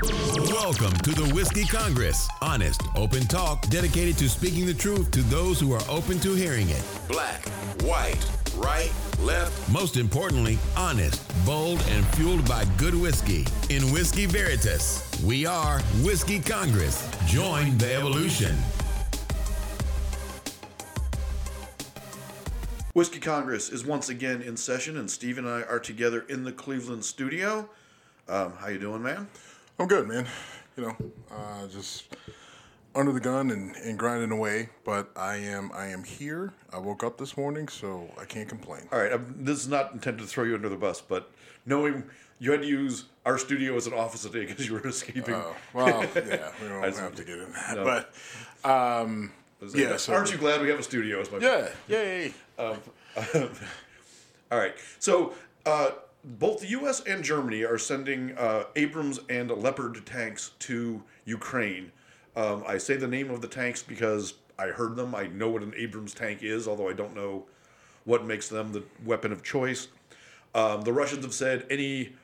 Welcome to the Whiskey Congress. Honest, open talk dedicated to speaking the truth to those who are open to hearing it. Black, white, right, left. Most importantly, honest, bold, and fueled by good whiskey. In Whiskey Veritas, we are Whiskey Congress. Join the evolution. Whiskey Congress is once again in session, and Steve and I are together in the Cleveland studio. Um, how you doing, man? I'm good, man. You know, uh, just under the gun and, and grinding away. But I am I am here. I woke up this morning, so I can't complain. All right, um, this is not intended to throw you under the bus, but knowing you had to use our studio as an office today because you were escaping. Oh, well, yeah, we don't have to get in that. No. But um, yeah, so aren't you glad we have a studio? Is my yeah, yay. Um, all right. So uh, both the U.S. and Germany are sending uh, Abrams and Leopard tanks to Ukraine. Um, I say the name of the tanks because I heard them. I know what an Abrams tank is, although I don't know what makes them the weapon of choice. Um, the Russians have said any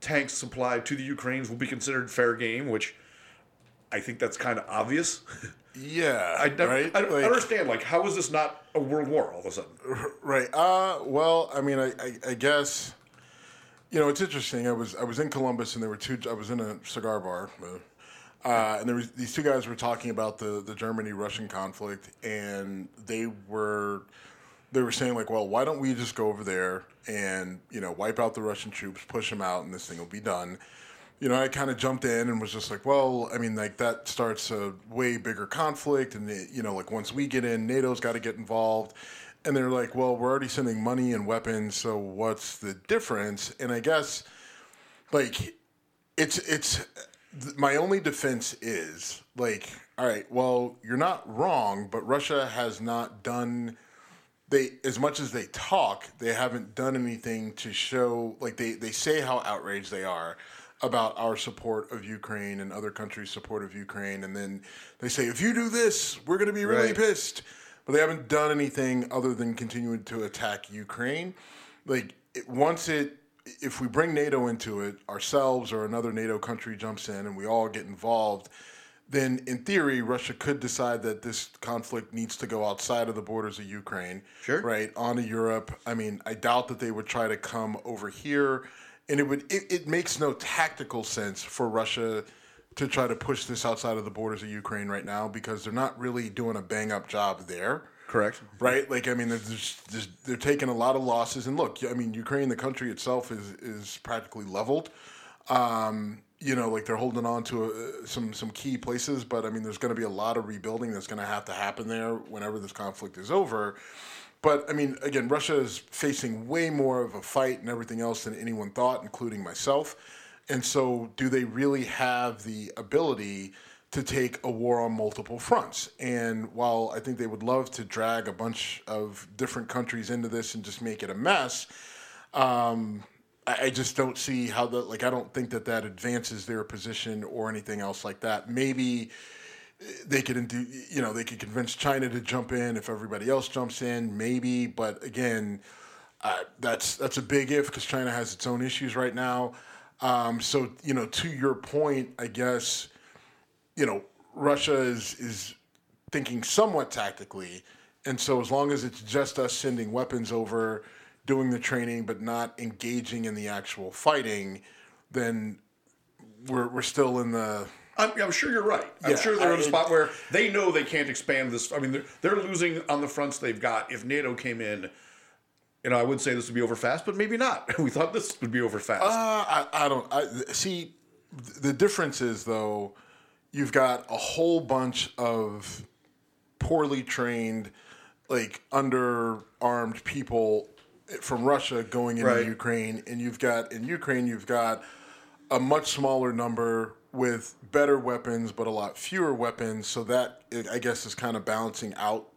tanks supplied to the Ukrainians will be considered fair game, which I think that's kind of obvious. Yeah, I, never, right. I don't Like- understand. Like, how is this not a world war all of a sudden? Right. Uh, well, I mean, I, I, I guess, you know, it's interesting. I was I was in Columbus and there were two. I was in a cigar bar, uh, and there was these two guys were talking about the the Germany Russian conflict, and they were they were saying like, well, why don't we just go over there and you know wipe out the Russian troops, push them out, and this thing will be done. You know, I kind of jumped in and was just like, well, I mean, like that starts a way bigger conflict, and you know, like once we get in, NATO's got to get involved. And they're like, well, we're already sending money and weapons, so what's the difference? And I guess, like, it's it's th- my only defense is like, all right, well, you're not wrong, but Russia has not done they as much as they talk, they haven't done anything to show like they they say how outraged they are about our support of Ukraine and other countries' support of Ukraine, and then they say if you do this, we're going to be really Right. pissed. But they haven't done anything other than continuing to attack Ukraine. Like it, once it, if we bring NATO into it, ourselves or another NATO country jumps in, and we all get involved then in theory, Russia could decide that this conflict needs to go outside of the borders of Ukraine. Sure. Right, onto Europe. I mean, I doubt that they would try to come over here. And it would it, it makes no tactical sense for Russia to try to push this outside of the borders of Ukraine right now because they're not really doing a bang up job there. Correct. Right, like I mean, they're just, just, they're taking a lot of losses, and look, I mean, Ukraine, the country itself, is is practically leveled. Um, you know, like they're holding on to uh, some some key places, but I mean, there's going to be a lot of rebuilding that's going to have to happen there whenever this conflict is over. But I mean, again, Russia is facing way more of a fight and everything else than anyone thought, including myself. And so, do they really have the ability to take a war on multiple fronts? And while I think they would love to drag a bunch of different countries into this and just make it a mess, um, I, I just don't see how the like. I don't think that that advances their position or anything else like that. Maybe they could do you know they could convince China to jump in if everybody else jumps in maybe but again uh, that's that's a big if because China has its own issues right now um, so you know to your point I guess you know Russia is is thinking somewhat tactically and so as long as it's just us sending weapons over doing the training but not engaging in the actual fighting then we're, we're still in the I'm, I'm sure you're right. I'm Yeah, sure they're I- in a spot where they know they can't expand this. I mean, they're, they're losing on the fronts they've got. If NATO came in, you know, I would say this would be over fast, but maybe not. We thought this would be over fast. Uh, I, I don't. I see. The difference is though, you've got a whole bunch of poorly trained, like underarmed people from Russia going into Right. Ukraine, and you've got in Ukraine you've got a much smaller number with better weapons, but a lot fewer weapons. So that I guess is kind of balancing out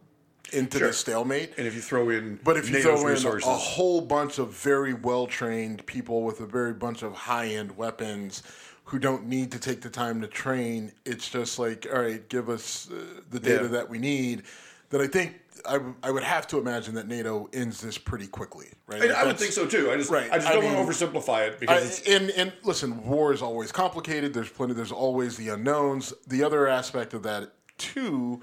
into Sure. the stalemate. and if you throw in But if you NATO's throw in resources, a whole bunch of very well trained people with a very bunch of high end weapons who don't need to take the time to train, it's just like, all right, give us uh, the data Yeah. that we need. then I think I, w- I would have to imagine that NATO ends this pretty quickly, right? I would think so too. I just, Right. I just I don't mean- want to oversimplify it I, because it's, and and listen, war is always complicated. There's plenty. There's always the unknowns. The other aspect of that too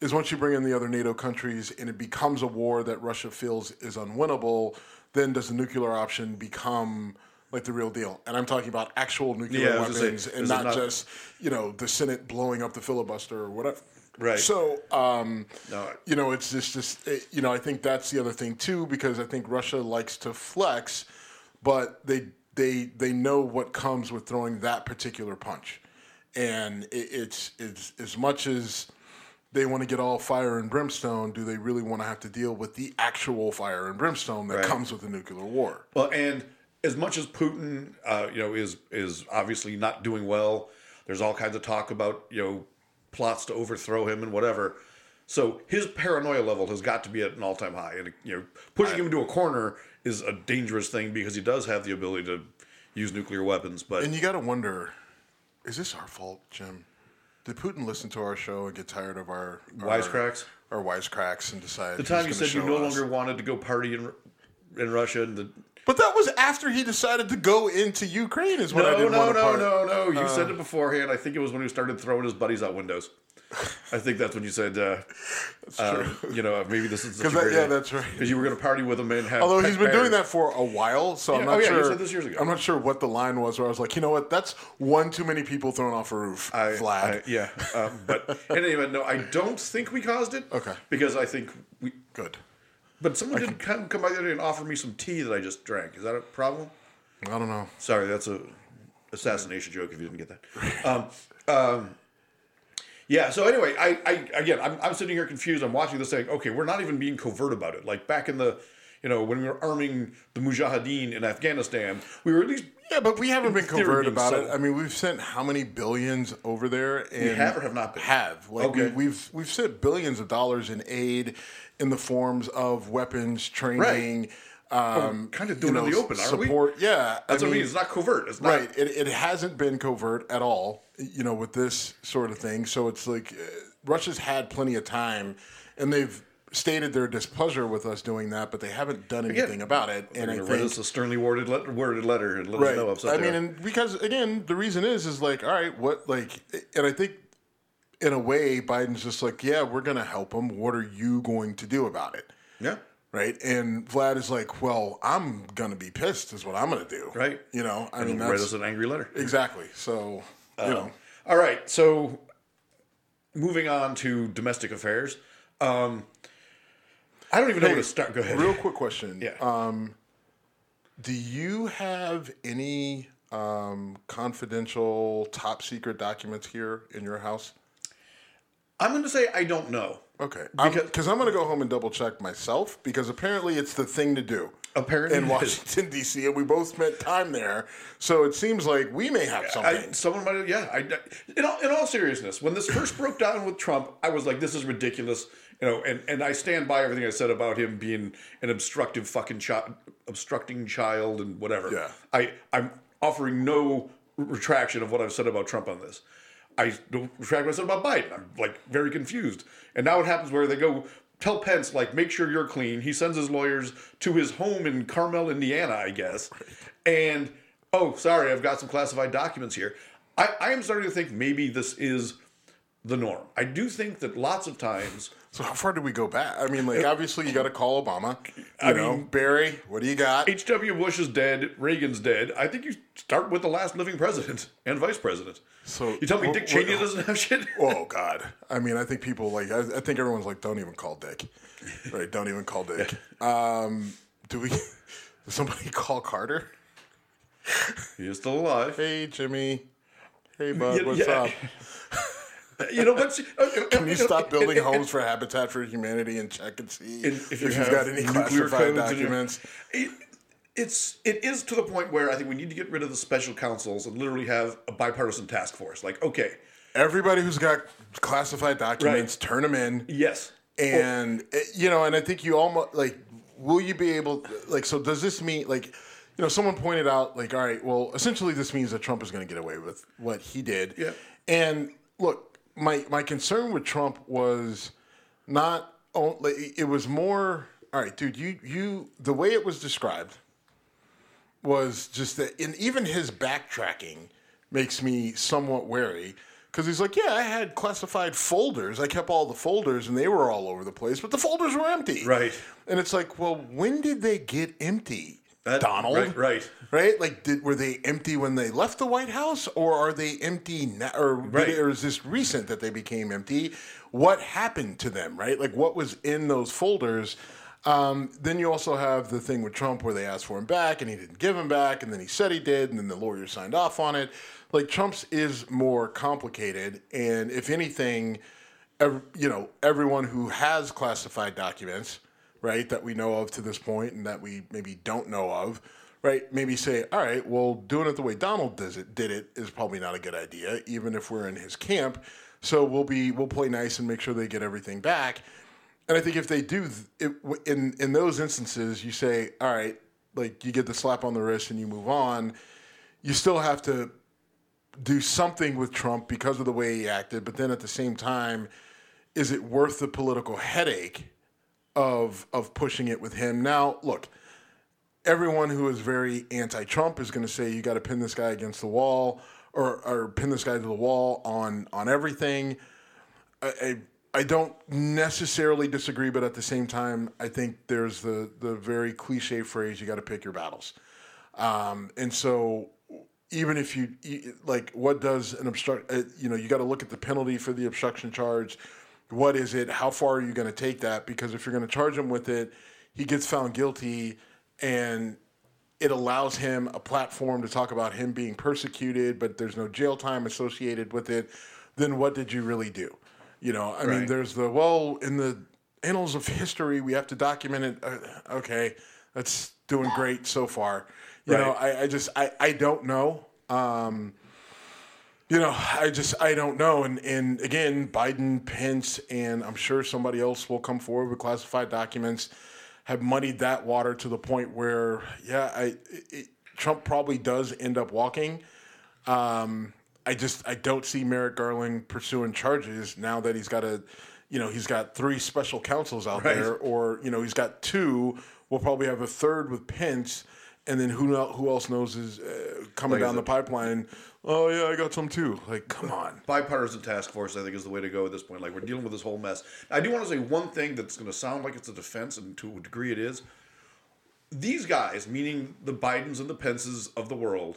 is once you bring in the other NATO countries and it becomes a war that Russia feels is unwinnable, then does the nuclear option become like the real deal? And I'm talking about actual nuclear Yeah, I say, weapons and not, not- just you know the Senate blowing up the filibuster or whatever. Right. So, um, No. you know, it's just, just eh, you know, I think that's the other thing too, because I think Russia likes to flex, but they they they know what comes with throwing that particular punch, and it, it's it's as much as they want to get all fire and brimstone, do they really want to have to deal with the actual fire and brimstone that Right. comes with a nuclear war? Well, and as much as Putin, uh, you know, is is obviously not doing well, there's all kinds of talk about you know plots to overthrow him and whatever. So his paranoia level has got to be at an all time high, and you know, pushing him into a corner is a dangerous thing because he does have the ability to use nuclear weapons. But And you got to wonder, is this our fault, Jim? Did Putin listen to our show and get tired of our our- Wisecracks? Our, wisecracks and decide the time you said you no longer wanted to go party in in Russia, and the But that was after he decided to go into Ukraine, is what I no, didn't no, want to no, part. no, no. You said it beforehand. I think it was when he started throwing his buddies out windows. I think that's when you said, uh, uh, you know, maybe this is such 'Cause that- yeah, that's right. Because you were going to party with him and have. Although he's been doing that for a while, so I'm not oh, yeah, you sure. said this years ago. I'm not sure what the line was where I was like, you know what, that's one too many people thrown off a roof. I, Vlad. I- yeah, um, but in any event, no, I don't think we caused it. Okay. Because I think we. Good. But someone did come, come by the other day and offer me some tea that I just drank. Is that a problem? I don't know. Sorry, that's a assassination joke. If you didn't get that. Um, um, yeah. So anyway, I, I again, I'm, I'm sitting here confused. I'm watching this saying, okay, we're not even being covert about it. Like back in the, you know, when we were arming the Mujahideen in Afghanistan, we were at least Yeah, but we haven't been covert being about it. I mean, we've sent how many billions over there? And have or have not been? Have like Okay. we, we've we've sent billions of dollars in aid in the forms of weapons, training, um, kind of doing it know, in the open, aren't we? Yeah, That's what I mean. It's not covert. It's not Right. It, it hasn't been covert at all, you know, with this sort of thing. So it's like uh, Russia's had plenty of time and they've stated their displeasure with us doing that, but they haven't done anything about it. And I going to write think. us a sternly worded letter, worded letter and let Right. us know. I mean, and because again, the reason is, is like, all right, what, like, and I think in a way, Biden's just like, yeah, we're going to help them. What are you going to do about it? yeah. Right. And Vlad is like, well, I'm going to be pissed, is what I'm going to do. Right. You know, I mean, Write us an angry letter. exactly. So, you know. All right, so moving on to domestic affairs. Um, I don't even know where to start. Go ahead. Real quick question. Yeah. Um, do you have any um, confidential, top secret documents here in your house? I'm going to say I don't know. Okay. Because- Because I'm, going to go home and double check myself because apparently it's the thing to do. Apparently in. Washington D.C. and we both spent time there, so it seems like we may have something. I, someone might have, yeah. I, in, all, in all seriousness, when this first broke down with Trump, I was like, this is ridiculous. You know, and, and I stand by everything I said about him being an obstructive fucking child, obstructing child and whatever. Yeah. I, I'm offering no retraction of what I've said about Trump on this. I don't retract what I said about Biden. I'm like very confused. And now it happens where they go tell Pence like make sure you're clean. He sends his lawyers to his home in Carmel, Indiana, I guess. And oh, sorry, I've got some classified documents here. I, I am starting to think maybe this is the norm. I do think that lots of times so how far do we go back? I mean, like obviously you got to call Obama. You I know, mean- Barry, what do you got? H.W. Bush is dead, Reagan's dead. I think you start with the last living president and vice president. So- you tell me Dick Cheney doesn't have shit? Oh God! I mean, I think people like. I, I think everyone's like, don't even call Dick. Right? Don't even call Dick. Um, do we? Somebody call Carter? He is still alive. Hey, Jimmy. Hey, bud. Yeah, what's yeah. up? You know what's? Can you stop building homes for Habitat for Humanity and check and see if, if, you you've got any classified codes in your- documents? It, it's it is to the point where I think we need to get rid of the special counsels and literally have a bipartisan task force. Like, okay, Everybody who's got classified documents, turn them in. yes, and eh, you know and i think you almost like will you be able like so does this mean like you know someone pointed out like all right well essentially this means that trump is going to get away with what he did Yeah. and look my my concern with trump was not only it was more. All right, dude. You you the way it was described was just that, and even his backtracking makes me somewhat wary because he's like, yeah, I had classified folders. I kept all the folders, and they were all over the place, but the folders were empty. Right. And it's like, well, when did they get empty? That- Donald, right, right. right? Like, did were they empty when they left the White House, or are they empty now, or, Right. or is this recent that they became empty? What happened to them, right? Like, what was in those folders? Um, then you also have the thing with Trump where they asked for him back and he didn't give him back, and then he said he did, and then the lawyer signed off on it. Like Trump's is more complicated, and if anything, you know, everyone who has classified documents, right, that we know of to this point, and that we maybe don't know of, right, maybe say, all right, well, doing it the way Donald does it, did it is probably not a good idea, even if we're in his camp. So we'll be we'll play nice and make sure they get everything back. And I think if they do, it, in in those instances, you say, all right, like you get the slap on the wrist and you move on. You still have to do something with Trump because of the way he acted, but then at the same time, is it worth the political headache of of pushing it with him? Now, look, everyone who is very anti-Trump is going to say you got to pin this guy against the wall or, or pin this guy to the wall on on everything. I, I I don't necessarily disagree, but at the same time, I think there's the the very cliche phrase: you got to pick your battles. Um, and so, even if you like, what does an obstruct? Uh, you know, you got to look at the penalty for the obstruction charge. What is it? How far are you going to take that? Because if you're going to charge him with it, he gets found guilty, and it allows him a platform to talk about him being persecuted, but there's no jail time associated with it. Then what did you really do? You know, I mean, there's the well in the annals of history we have to document it. Uh, okay, that's doing great so far. You know, I, I just I, I don't know. Um, you know, I just I don't know. And and again, Biden, Pence, and I'm sure somebody else will come forward with classified documents. Have muddied that water to the point where, yeah, I it, Trump probably does end up walking. Um, I just I don't see Merrick Garland pursuing charges now that he's got a, you know, he's got three special counsels out Right. there, or you know, he's got two. We'll probably have a third with Pence, and then who who else knows is uh, coming Like, down the pipeline. Oh yeah, I got some too. Like, come on. bipartisan task force, I think, is the way to go at this point. Like we're dealing with this whole mess. I do want to say one thing that's going to sound like it's a defense, and to a degree it is. These guys, meaning the Bidens and the Pences of the world,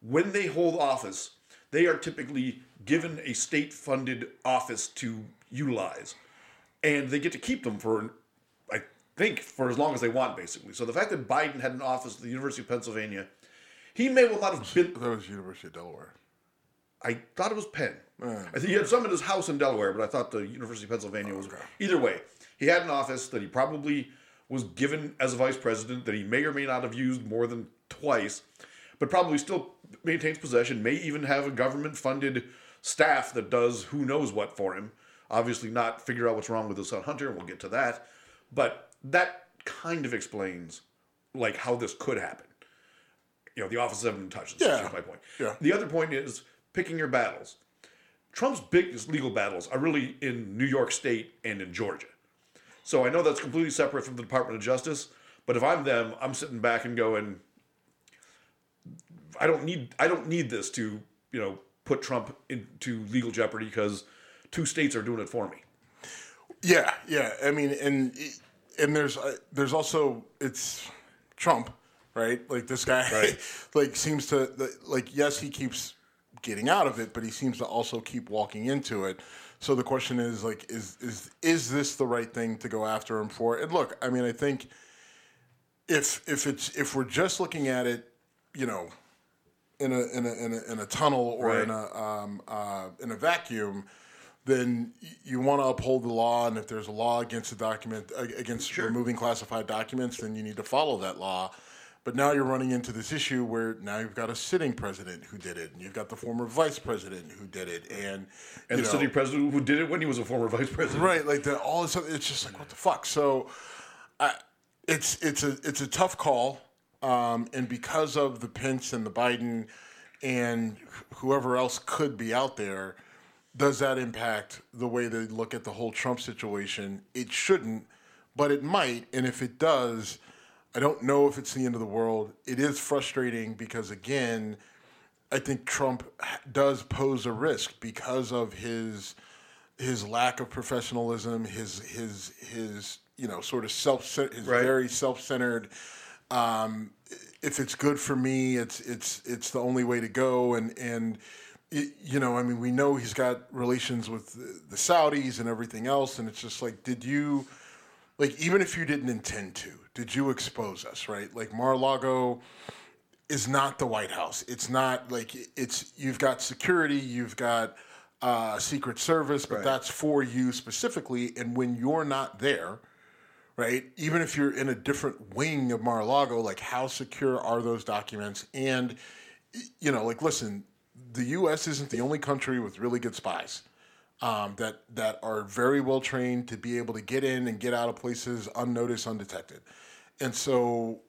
when they hold office, they are typically given a state-funded office to utilize, and they get to keep them for, I think, for as long as they want, basically. So the fact that Biden had an office at the University of Pennsylvania, he may well not have been That was University of Delaware. I thought it was Penn. I think he had some in his house in Delaware, but I thought the University of Pennsylvania was. Either way, he had an office that he probably was given as a vice president that he may or may not have used more than twice, but probably still maintains possession. May even have a government-funded staff that does who knows what for him. Obviously, not figure out what's wrong with his son Hunter. and We'll get to that, but that kind of explains like how this could happen. You know, the office touched. That's Yeah. just my point. Yeah. The other point is picking your battles. Trump's biggest legal battles are really in New York State and in Georgia. So I know that's completely separate from the Department of Justice, but if I'm them, I'm sitting back and going, I don't need I don't need this to, you know, put Trump into legal jeopardy because two states are doing it for me. Yeah, yeah. I mean, and and there's uh, there's also it's Trump, right? Like this guy, Right. like seems to like yes, he keeps getting out of it, but he seems to also keep walking into it. So the question is like, is is is this the right thing to go after him for? And look, I mean, I think if if it's if we're just looking at it, you know, in a in a in a, in a tunnel or in a um, uh, in a vacuum, then you want to uphold the law. And if there's a law against a document ag- against removing classified documents, then you need to follow that law. But now you're running into this issue where now you've got a sitting president who did it, and you've got the former vice president who did it, and And the know, city president who did it when he was a former vice president. right like the, all this other, it's just like what the fuck so I, it's it's a it's a tough call um, and because of the Pence and the Biden and whoever else could be out there does that impact the way they look at the whole Trump situation? It shouldn't, but it might. And if it does, I don't know if it's the end of the world. It is frustrating because, again, I think Trump does pose a risk because of his his lack of professionalism, his his his you know sort of self his Right. very self centered. Um, if it's good for me, it's it's it's the only way to go. And and y- you know, I mean, we know he's got relations with the, the Saudis and everything else, and it's just like, did you like even if you didn't intend to, did you expose us? Right, like Mar-a-Lago is not the White House. It's not like it's you've got security, you've got uh, Secret Service, but Right. that's for you specifically. And when you're not there, right? Even if you're in a different wing of Mar-a-Lago, like how secure are those documents? And you know, like listen, the U.S. isn't the only country with really good spies um, that that are very well trained to be able to get in and get out of places unnoticed, undetected. And so,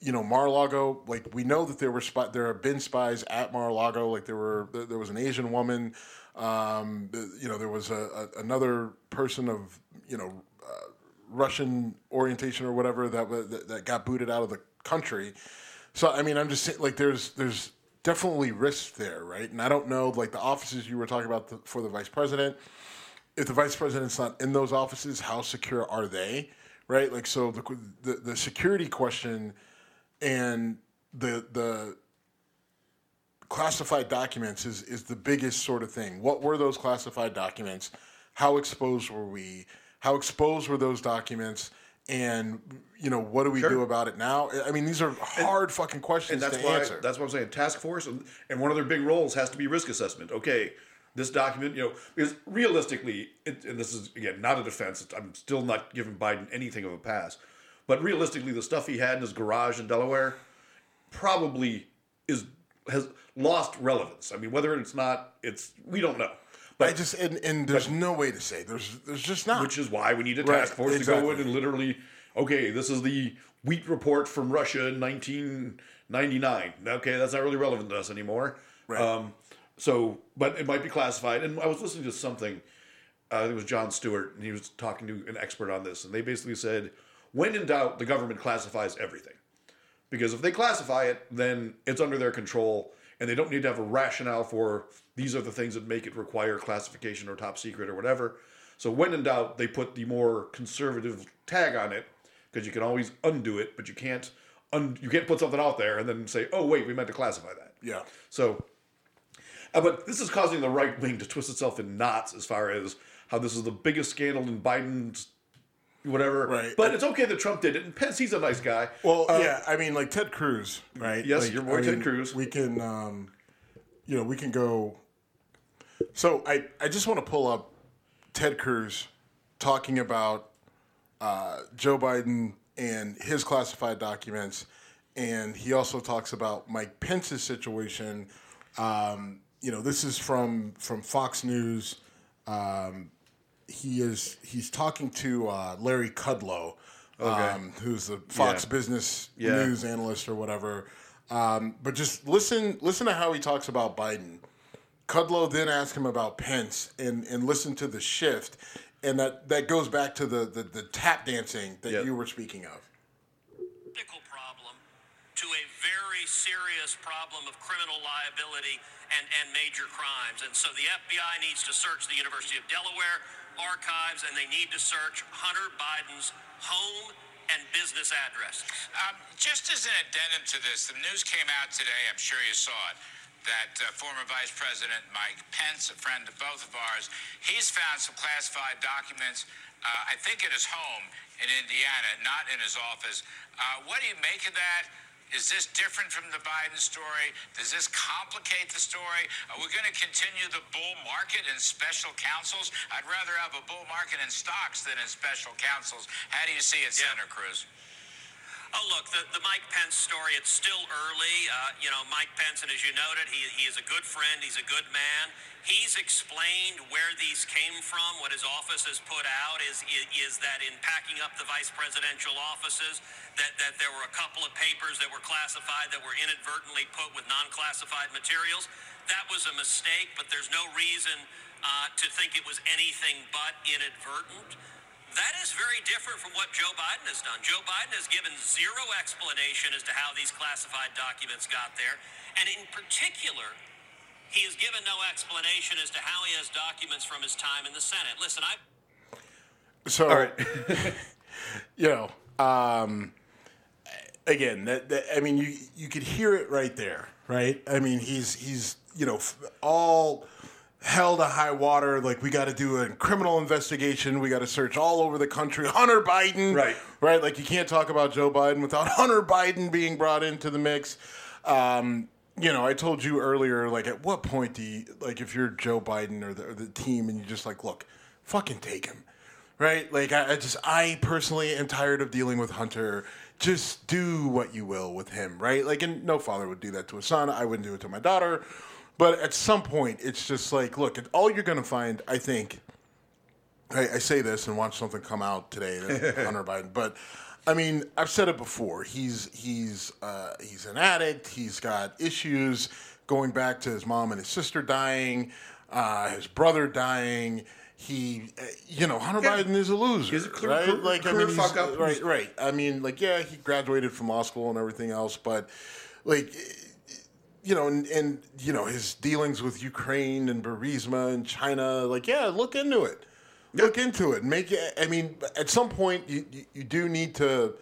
you know, Mar-a-Lago, like we know that there were spy, there have been spies at Mar-a-Lago. Like there were there there was an Asian woman. Um, you know, there was a, a another person of you know uh, Russian orientation or whatever that, that that got booted out of the country. So I mean, I'm just saying, like, there's there's definitely risks there, right? And I don't know, like the offices you were talking about the, for the vice president. If the vice president's not in those offices, how secure are they, right? Like, so the the, the security question and the the classified documents is is the biggest sort of thing. What were those classified documents? How exposed were we? How exposed were those documents? And you know, what do we do about it now? I mean, these are hard fucking questions and that's to why answer. that's what I'm saying. Task force, and, and one of their big roles has to be risk assessment. Okay, this document, you know, because realistically, it, and this is again not a defense. I'm still not giving Biden anything of a pass, but realistically, the stuff he had in his garage in Delaware probably is has lost relevance. I mean, whether it's not, it's we don't know. But I just and, and there's no way to say there's there's just not. which is why we need a Right, task force to go in and literally, okay, this is the wheat report from Russia in 1999. Okay, that's not really relevant to us anymore. Right. Um, so, but it might be classified. And I was listening to something. Uh, I think it was Jon Stewart, and he was talking to an expert on this, and they basically said, when in doubt, the government classifies everything. Because if they classify it, then it's under their control, and they don't need to have a rationale for these are the things that make it require classification or top secret or whatever. So when in doubt, they put the more conservative tag on it, because you can always undo it, but you can't un- you can't put something out there and then say, oh wait, we meant to classify that. yeah. So, uh, but this is causing the right wing to twist itself in knots as far as how this is the biggest scandal in Biden's whatever. Right. But it's okay that Trump did it. And Pence, he's a nice guy. Well, yeah, I mean, like Ted Cruz, right? Yes, Like, your boy I Ted mean, Cruz. We can, um, you know, we can go. So I, I just want to pull up Ted Cruz talking about uh, Joe Biden and his classified documents, and he also talks about Mike Pence's situation. Um, you know, this is from from Fox News. Um, he is he's talking to uh, Larry Kudlow, um, who's the Fox Yeah. Business Yeah. News analyst or whatever. Um, but just listen listen to how he talks about Biden. Kudlow then asked him about Pence and, and listen to the shift. And that, that goes back to the, the, the tap dancing that Yep. you were speaking of. political problem to a very serious problem of criminal liability and, and major crimes. And so the FBI needs to search the University of Delaware archives and they need to search Hunter Biden's home and business addresses. Um, just as an addendum to this, the news came out today, I'm sure you saw it, that uh, former Vice President Mike Pence, a friend of both of ours, he's found some classified documents, uh, I think at his home in Indiana, not in his office. Uh, what do you make of that? Is this different from the Biden story? Does this complicate the story? Are we going to continue the bull market in special counsels? I'd rather have a bull market in stocks than in special counsels. How do you see it, Yeah. Senator Cruz? Oh, look, the, the Mike Pence story, it's still early. Uh, you know, Mike Pence, and as you noted, he, he is a good friend. He's a good man. He's explained where these came from. What his office has put out is, is, is that in packing up the vice presidential offices, that, that there were a couple of papers that were classified that were inadvertently put with non-classified materials. That was a mistake, but there's no reason uh, to think it was anything but inadvertent. That is very different from what Joe Biden has done. Joe Biden has given zero explanation as to how these classified documents got there. And in particular, he has given no explanation as to how he has documents from his time in the Senate. Listen, I. So, All right. you know, um, again, that, that I mean, you you could hear it right there, right? I mean, he's he's you know all hell to high water. Like we got to do a criminal investigation. We got to search all over the country. Hunter Biden, Right. Right. Like you can't talk about Joe Biden without Hunter Biden being brought into the mix. Um, you know, I told you earlier, like, at what point do you, like, if you're Joe Biden or the, or the team and you just like, look, fucking take him, right? Like, I, I just, I personally am tired of dealing with Hunter. Just do what you will with him, right? Like, and no father would do that to a son. I wouldn't do it to my daughter. But at some point, it's just like, look, all you're going to find, I think, I, I say this and watch something come out today, Hunter Biden. But I mean, I've said it before. He's he's uh, he's an addict. He's got issues going back to his mom and his sister dying, uh, his brother dying. He, uh, you know, Hunter Yeah. Biden is a loser, He's a clear- right? career- like I mean, fuck up. right, right. I mean, like yeah, he graduated from law school and everything else, but like you know, and, and you know his dealings with Ukraine and Burisma and China. Like, yeah, look into it. Look into it. Make it. I mean, at some point, you you, you do need to.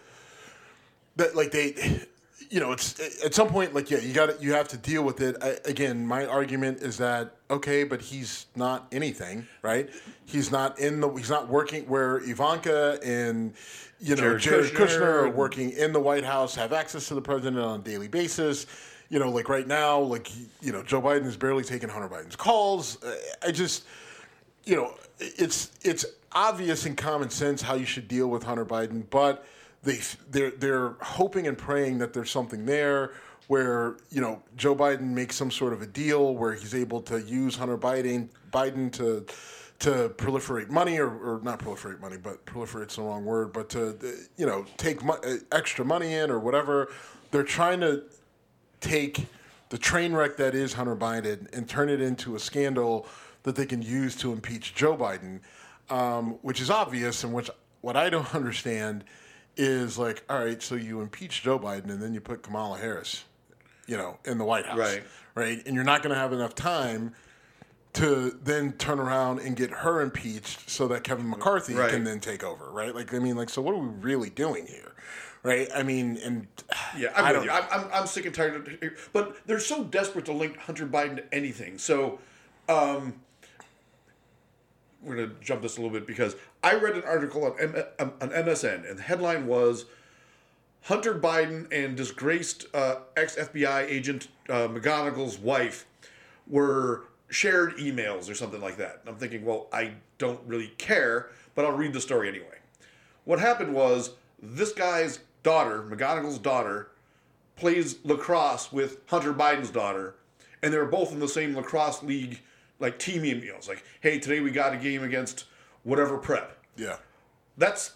That like they, you know, it's at some point like yeah, you got to you have to deal with it. I, again, my argument is that okay, but he's not anything, right? He's not in the. He's not working where Ivanka and you know Jared Jared, Kushner Kushner are working in the White House, have access to the president on a daily basis. You know, like right now, like you know, Joe Biden is barely taking Hunter Biden's calls. I just, you know, it's it's obvious and common sense how you should deal with Hunter Biden, but they they're they're hoping and praying that there's something there where you know Joe Biden makes some sort of a deal where he's able to use Hunter Biden Biden to to proliferate money or, or not proliferate money, but proliferate's the wrong word, but to you know take mo- extra money in or whatever. They're trying to take the train wreck that is Hunter Biden and turn it into a scandal that they can use to impeach Joe Biden, um, which is obvious and which what I don't understand is like, all right, so you impeach Joe Biden and then you put Kamala Harris, you know, in the White House, Right. Right, and you're not going to have enough time to then turn around and get her impeached so that Kevin McCarthy Right. can then take over, right? Like, I mean, like, so what are we really doing here, right? I mean, and Yeah, I'm I with you. I'm, I'm, I'm sick and tired of it. But they're so desperate to link Hunter Biden to anything. So, um, we're going to jump this a little bit because I read an article on, M- um, on MSN, and the headline was Hunter Biden and disgraced uh, ex FBI agent uh, McGonigal's wife were shared emails or something like that. And I'm thinking, well, I don't really care, but I'll read the story anyway. What happened was this guy's daughter, McGonigal's daughter, plays lacrosse with Hunter Biden's daughter, and they're both in the same lacrosse league, like team emails. Like, hey, today we got a game against whatever prep. yeah. That's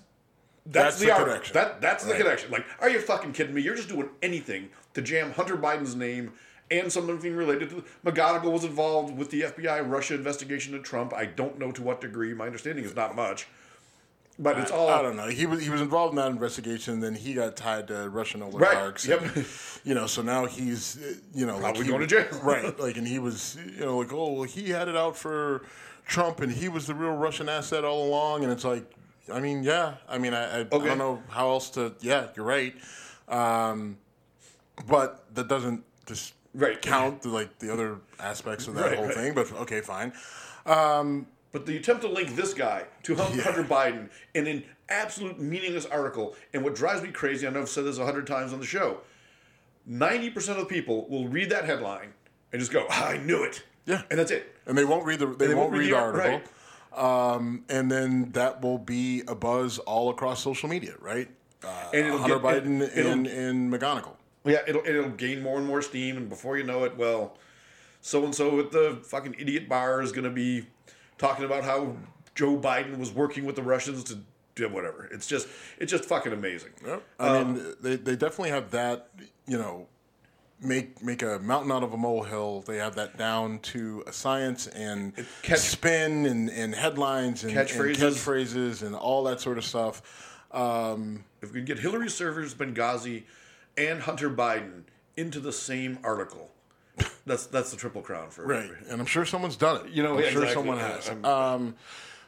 that's, That's the, the connection. That that's the connection. Like, are you fucking kidding me? You're just doing anything to jam Hunter Biden's name and something related to McGonigal was involved with the FBI Russia investigation into Trump. I don't know to what degree. My understanding is not much. But it's all I don't know. He was he was involved in that investigation. And Then he got tied to Russian oligarchs. Yep. and, you know, so now he's you know Probably he- going to jail. right? Like, and he was you know like oh well, he had it out for Trump, and he was the real Russian asset all along. And it's like, I mean, yeah. I mean, I, I, I don't know how else to. Yeah, you're right. Um, but that doesn't just Right. count the, like the other aspects of that Right, whole right. thing. But okay, fine. But the attempt to link this guy to Hun- Hunter Biden in an absolute meaningless article, and what drives me crazy, I know I've said this a hundred times on the show, 90% of the people will read that headline and just go, "Ah, I knew it. Yeah. And that's it. and they won't read the they, won't, read the article. right. Um, and then that will be a buzz all across social media, right? Uh, And it'll Hunter get- Biden it'll- and, and McGonigal. Yeah, it'll, it'll gain more and more steam, and before you know it, well, so and so at the fucking idiot bar is going to be talking about how Joe Biden was working with the Russians to do whatever. It's just, it's just fucking amazing. I Um, mean, they, they definitely have that, you know, make make a mountain out of a molehill. They have that down to a science and catch- spin and, and headlines and and Catchphrases. catchphrases and all that sort of stuff. Um, If we could get Hillary Servers, Benghazi, and Hunter Biden into the same article, that's that's the triple crown for Right, and I'm sure someone's done it. You know, I'm yeah, sure exactly. someone has. Um,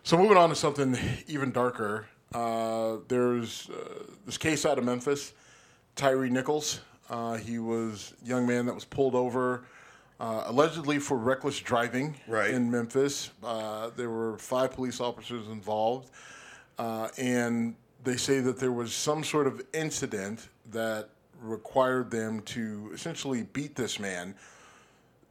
so moving on to something even darker. Uh, there's uh, this case out of Memphis, Tyre Nichols. Uh, he was a young man that was pulled over uh, allegedly for reckless driving Right. in Memphis. Uh, there were five police officers involved, uh, and they say that there was some sort of incident that required them to essentially beat this man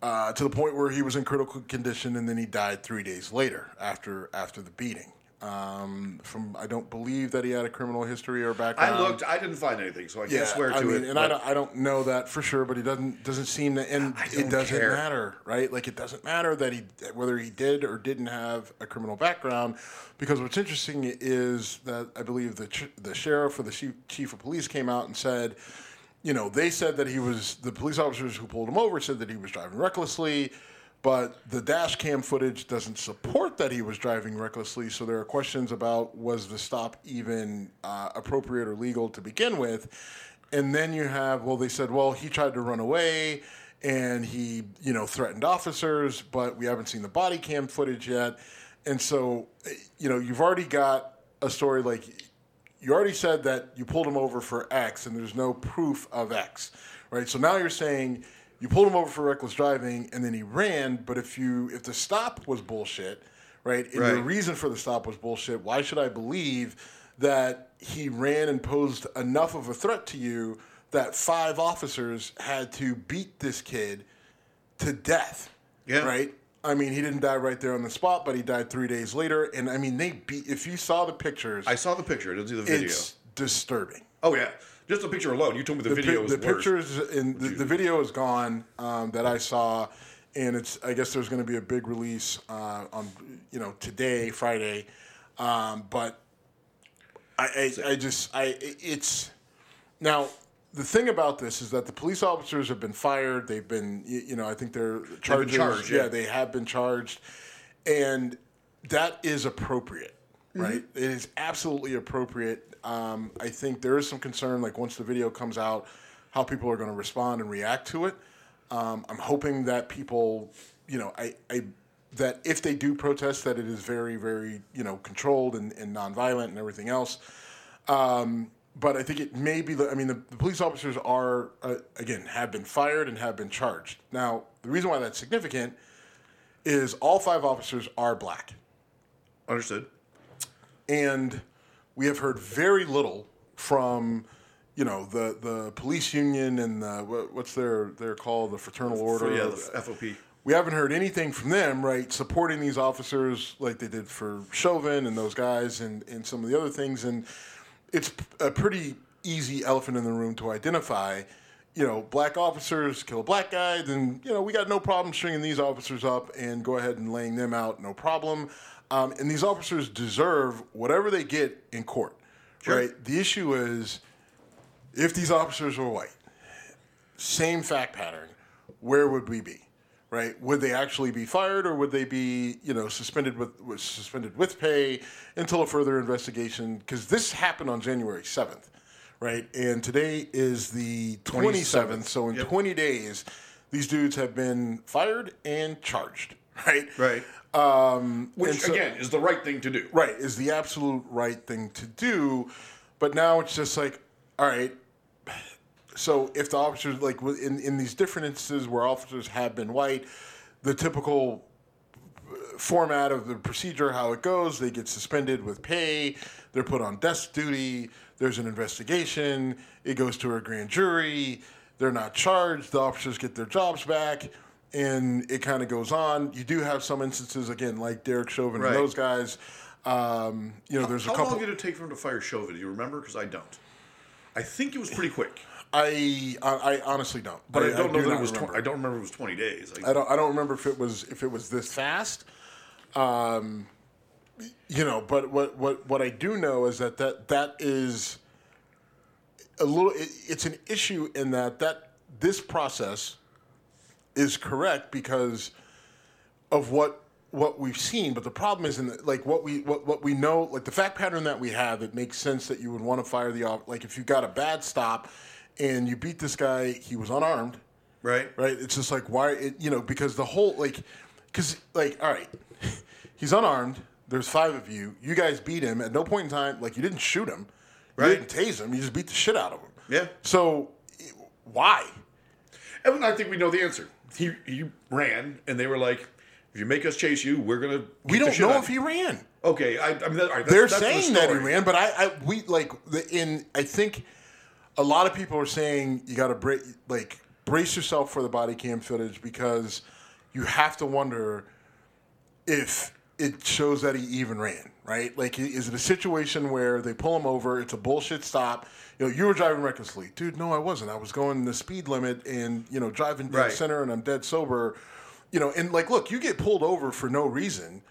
uh, to the point where he was in critical condition, and then he died three days later after after the beating. Um, from I don't believe that he had a criminal history or background. I looked, I didn't find anything, so I can't Yeah, swear to I mean, it. and I don't, I don't know that for sure, but he doesn't doesn't seem to, and it doesn't care. matter, right? Like it doesn't matter that he whether he did or didn't have a criminal background, because what's interesting is that I believe the ch- the sheriff or the chief, chief of police came out and said, you know, they said that he was the police officers who pulled him over said that he was driving recklessly. But the dash cam footage doesn't support that he was driving recklessly. So there are questions about was the stop even uh, appropriate or legal to begin with. And then you have, well, they said, well, he tried to run away and he, you know, threatened officers, but we haven't seen the body cam footage yet. And so, you know, you've already got a story like you already said that you pulled him over for X and there's no proof of X, right? So now you're saying you pulled him over for reckless driving and then he ran, but if you if the stop was bullshit, right? And your reason for the stop was bullshit, why should I believe that he ran and posed enough of a threat to you that five officers had to beat this kid to death? Yeah. Right? I mean, he didn't die right there on the spot, but he died three days later. And I mean, they beat. If you saw the pictures, I saw the picture. I didn't see the video. it's disturbing. oh yeah, just the picture alone. You told me the, The, video pi- was the worse. pictures and the, the video is gone um, that I saw, and it's. I guess there's going to be a big release uh, on you know today, Friday, um, but I, I I just I it's now. The thing about this is that the police officers have been fired. They've been, you, know, I think they're charged. charged, yeah. yeah. they have been charged, and that is appropriate, Mm-hmm. right? It is absolutely appropriate. Um, I think there is some concern, like once the video comes out, how people are going to respond and react to it. Um, I'm hoping that people, you know, I, I that if they do protest, that it is very, very, you know, controlled and, and nonviolent and everything else. Um, but I think it may be. The, I mean, the, the police officers are uh, again have been fired and have been charged. Now, the reason why that's significant is all five officers are black, Understood. and we have heard very little from, you know, the the police union and the what, what's their they're called the fraternal order. yeah, the FOP. we haven't heard anything from them, right, supporting these officers like they did for Chauvin and those guys and, and some of the other things. And it's a pretty easy elephant in the room to identify. You know, black officers kill a black guy, then, you know, we got no problem stringing these officers up and go ahead and laying them out, no problem. Um, and these officers deserve whatever they get in court, right? The issue is if these officers were white, same fact pattern, where would we be? Right? Would they actually be fired, or would they be, you know, suspended with, with suspended with pay until a further investigation? Because this happened on January seventh, right? And today is the twenty seventh. So in Yep. twenty days, these dudes have been fired and charged, right? Right. Um, Which so- again is the right thing to do. right is the absolute right thing to do but now it's just like all right so if the officers like in, in these different instances where officers have been white the typical uh, format of the procedure how it goes they get suspended with pay they're put on desk duty there's an investigation it goes to a grand jury they're not charged the officers get their jobs back and it kind of goes on you do have some instances again like derek chauvin Right. and those guys um, you know there's How a couple How long did it take for him to fire Chauvin? Do you remember? Because I don't. I think it was pretty quick. I, I I honestly don't But I, don't know do that it was. Tw- remember. I don't remember it was twenty days. I, I don't. I don't remember if it was if it was this fast. Um, you know, but what what what I do know is that that that is a little. It, it's an issue in that that this process is correct because of what what we've seen. But the problem is in the, like what we what, what we know, like the fact pattern that we have. It makes sense that you would want to fire the. Like if you got a bad stop and you beat this guy, he was unarmed. Right. Right. It's just like why it, you know because the whole like because like all right, he's unarmed. There's five of you. You guys beat him at no point in time. Like you didn't shoot him. You Right. didn't tase him. You just beat the shit out of him. Yeah. So why? And I think we know the answer. He he ran, and they were like, "If you make us chase you, we're gonna." We don't know if he ran. Okay, I, I mean, that, all right, that's, They're that's the saying that he ran, but I, I we like the in. I think a lot of people are saying you got to break like brace yourself for the body cam footage because you have to wonder if it shows that he even ran. Right? Like, is it a situation where they pull him over? It's a bullshit stop. You know, you were driving recklessly, dude. No, I wasn't. I was going the speed limit and you know driving dead Right. center, and I'm dead sober. You know, and like, look, you get pulled over for no reason,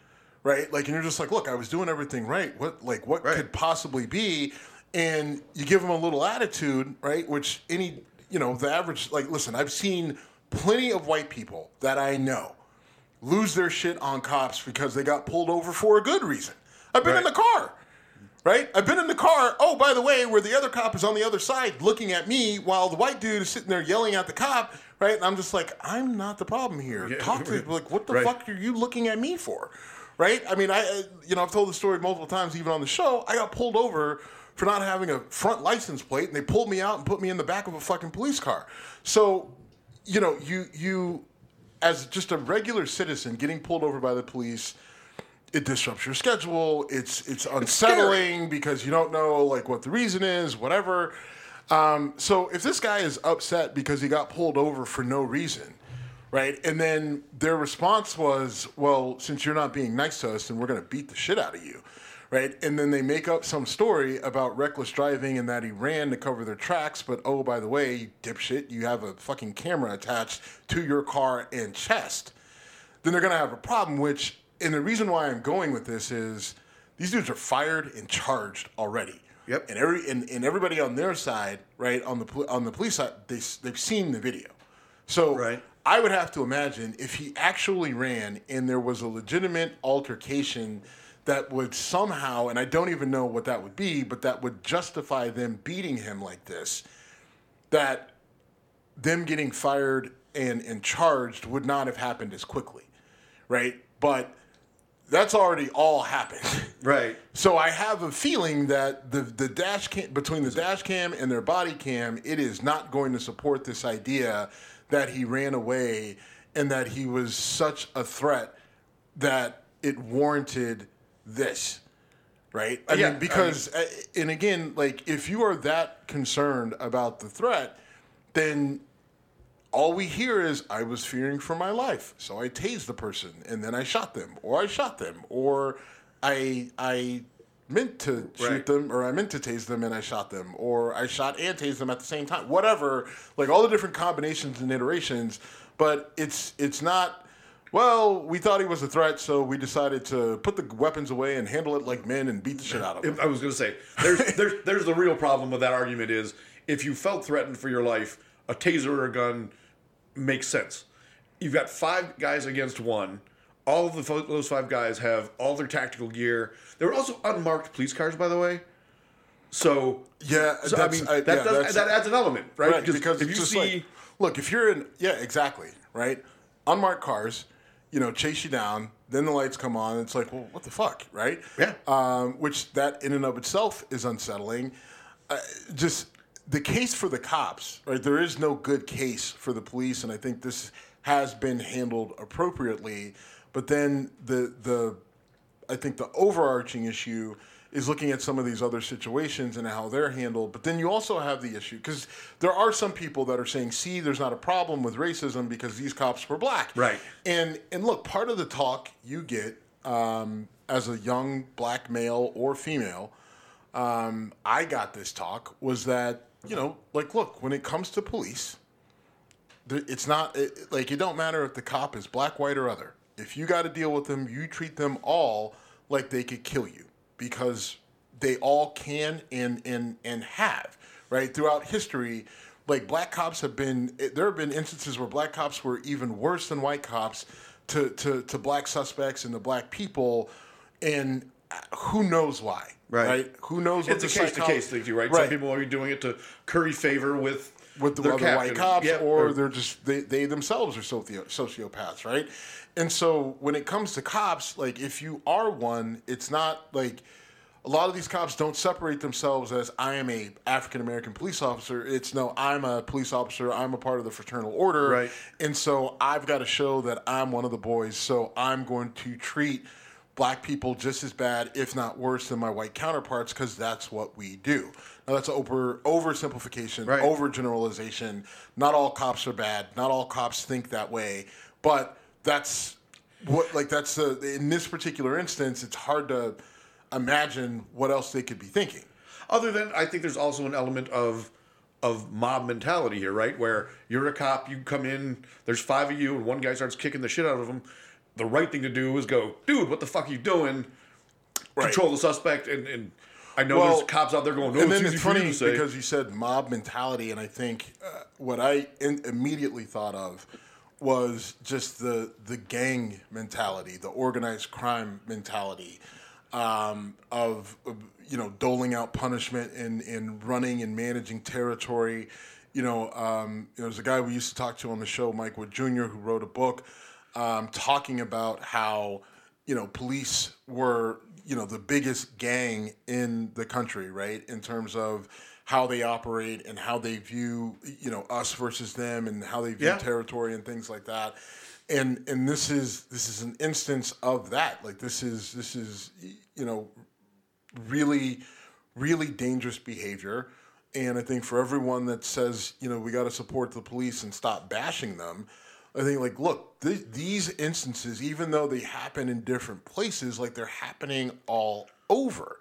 right? Like, and you're just like, look, I was doing everything right. What, like, what Right. could possibly be? And you give them a little attitude, right? Which any, you know, the average, like, listen, I've seen plenty of white people that I know lose their shit on cops because they got pulled over for a good reason. I've been in the car, right? I've been in the car. Oh, by the way, where the other cop is on the other side looking at me while the white dude is sitting there yelling at the cop, right? And I'm just like, I'm not the problem here. Yeah, Talk to like, what the right. fuck are you looking at me for, right? I mean, I, I- you know, I've told the story multiple times, even on the show. I got pulled over for not having a front license plate, and they pulled me out and put me in the back of a fucking police car. So, you know, you you as just a regular citizen getting pulled over by the police it disrupts your schedule. It's it's unsettling because you don't know like what the reason is whatever. Um, so if this guy is upset because he got pulled over for no reason right and then their response was well since you're not being nice to us then we're going to beat the shit out of you right and then they make up some story about reckless driving and that he ran to cover their tracks but oh by the way dipshit you have a fucking camera attached to your car and chest then they're going to have a problem. Which, and the reason why I'm going with this is these dudes are fired and charged already. Yep. And every and, and everybody on their side, right on the on the police side, they they've seen the video. So Right. I would have to imagine if he actually ran and there was a legitimate altercation that would somehow, and I don't even know what that would be, but that would justify them beating him like this, that them getting fired and, and charged would not have happened as quickly, right? But that's already all happened. Right. So I have a feeling that the the dash cam between the dash cam and their body cam, it is not going to support this idea that he ran away and that he was such a threat that it warranted this. Right? I Yeah, mean, because, uh, and again, like, if you are that concerned about the threat, then all we hear is I was fearing for my life, so I tased the person and then I shot them, or I shot them, or I I meant to shoot Right. them, or I meant to tase them and I shot them, or I shot and tased them at the same time. Whatever, like all the different combinations and iterations, but it's it's not. Well, we thought he was a threat, so we decided to put the weapons away and handle it like men and beat the shit out of him. I was going to say, there's, there's, there's the real problem with that argument is if you felt threatened for your life, a taser or a gun makes sense. You've got five guys against one. All of the, those five guys have all their tactical gear. There were also unmarked police cars, by the way. So Yeah, so, I mean I- that yeah, does, that adds an element, right? Right, because if you see, like, look, if you're in, yeah, exactly, right? Unmarked cars, you know, chase you down, then the lights come on, it's like, well, what the fuck, right? Yeah. Um, which that in and of itself is unsettling. Uh, just the case for the cops, right? There is no good case for the police, and I think this has been handled appropriately. But then the the I think the overarching issue is looking at some of these other situations and how they're handled. But then you also have the issue because there are some people that are saying, "See, there's not a problem with racism because these cops were black." Right. And and look, part of the talk you get um, as a young black male or female, um, I got this talk was that you know, like, look, when it comes to police, it's not it, like it don't matter if the cop is black, white, or other. If you got to deal with them, you treat them all like they could kill you because they all can and and and have right throughout history. like black cops have been there have been instances where black cops were even worse than white cops to to, to black suspects and to black people and who knows why Right. who knows what It's a case to case thing, too, right? Some people are doing it to curry favor with with the other captain. white cops, Yeah, or they're just they, they themselves are socio- sociopaths, right? And so when it comes to cops, like if you are one, it's not like a lot of these cops don't separate themselves as I am a African American police officer. It's no, I'm a police officer. I'm a part of the fraternal order, Right. And so I've got to show that I'm one of the boys. So I'm going to treat black people just as bad, if not worse, than my white counterparts because that's what we do. Now that's over oversimplification, Right. overgeneralization. Not all cops are bad. Not all cops think that way. But that's what like that's the in this particular instance, it's hard to imagine what else they could be thinking. Other than I think there's also an element of of mob mentality here, right? Where you're a cop, you come in, there's five of you, and one guy starts kicking the shit out of him. The right thing to do is go, dude, what the fuck are you doing? Control the suspect, and, and I know Well, there's cops out there going, no, and it's then it's you funny because you said mob mentality, and I think uh, what I in, immediately thought of was just the the gang mentality, the organized crime mentality um, of, of, you know doling out punishment and and running and managing territory. You know, um, there's a guy we used to talk to on the show, Mike Wood Jr., who wrote a book um, talking about how you know police were you know the biggest gang in the country, right? In terms of how they operate and how they view you know us versus them and how they view Yeah. territory and things like that. And and this is this is an instance of that. Like this is this is you know really really dangerous behavior. And I think for everyone that says, you know, we got to support the police and stop bashing them, I think like, look, th- these instances, even though they happen in different places, like they're happening all over,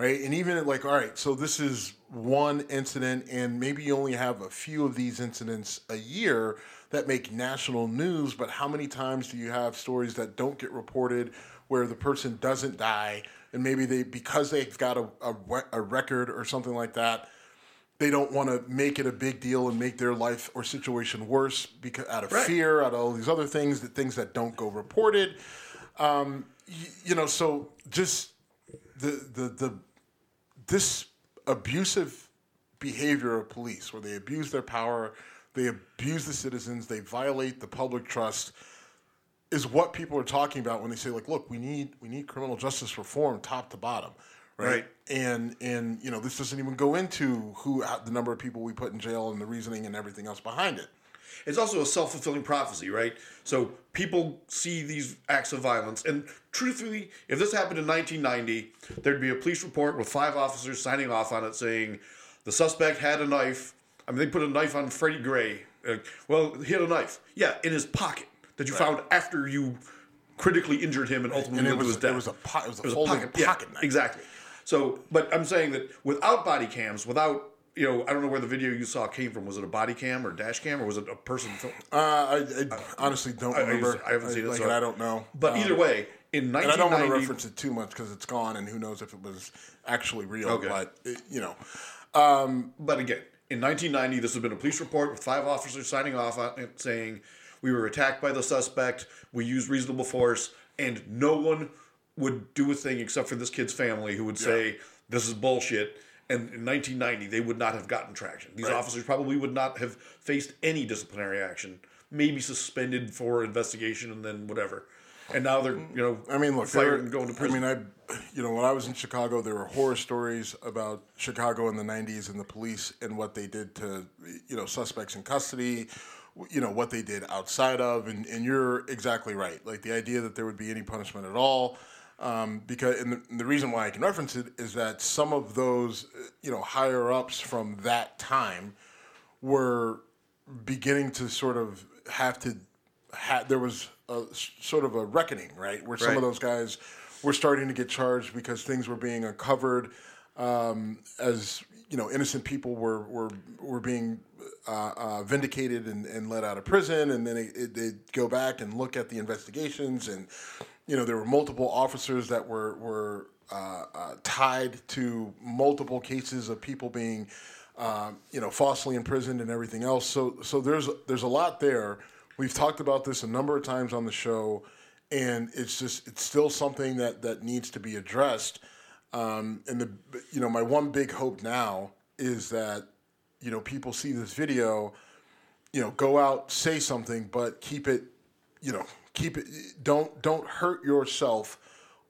right? And even like, all right, so this is one incident, and maybe you only have a few of these incidents a year that make national news, but how many times do you have stories that don't get reported where the person doesn't die, and maybe they because they've got a, a, a record or something like that, they don't want to make it a big deal and make their life or situation worse because out of Right. fear, out of all these other things, that things that don't go reported. Um, y- you know, so just the the the this abusive behavior of police, where they abuse their power, they abuse the citizens, they violate the public trust, is what people are talking about when they say like, look, we need we need criminal justice reform top to bottom, right? Right. And and you know this doesn't even go into who the number of people we put in jail and the reasoning and everything else behind it. It's also a self fulfilling prophecy, right? So people see these acts of violence, and truthfully, if this happened in 1990, there'd be a police report with five officers signing off on it saying the suspect had a knife. I mean, they put a knife on Freddie Gray. Uh, well, he had a knife, yeah, in his pocket that you found after you critically injured him and ultimately And it was his death. it was a po- it was a It was a pocket, pocket, yeah, knife. Exactly. So, but I'm saying that without body cams, without you know, I don't know where the video you saw came from. Was it a body cam or dash cam, or was it a person? Film? Uh, I, I honestly don't remember. I haven't seen it, Like, so- and I don't know. But Um, either way, in and I don't want to reference it too much because it's gone, and who knows if it was actually real. Okay. But it, you know, but again, in 1990, this has been a police report with five officers signing off on it saying we were attacked by the suspect, we used reasonable force, and no one would do a thing except for this kid's family who would say this is bullshit. And in 1990, they would not have gotten traction. These Right. officers probably would not have faced any disciplinary action, maybe suspended for investigation and then whatever. And now they're, you know, I mean, look, fired and going to prison. I mean, I, you know, when I was in Chicago, there were horror stories about Chicago in the '90s and the police and what they did to, you know, suspects in custody, you know, what they did outside of, and, and you're exactly right. Like the idea that there would be any punishment at all, um, because and the, and the reason why I can reference it is that some of those, uh, you know, higher ups from that time were beginning to sort of have to ha there was a sort of a reckoning right where some Right. of those guys were starting to get charged because things were being uncovered um, as you know innocent people were were were being uh, uh, vindicated and, and let out of prison and then they'd go back and look at the investigations and you know there were multiple officers that were were uh, uh, tied to multiple cases of people being um, you know, falsely imprisoned and everything else. So so there's there's a lot there. We've talked about this a number of times on the show, and it's just it's still something that that needs to be addressed. Um, and the you know my one big hope now is that you know people see this video, you know, go out say something, but keep it, you know, keep it. Don't don't hurt yourself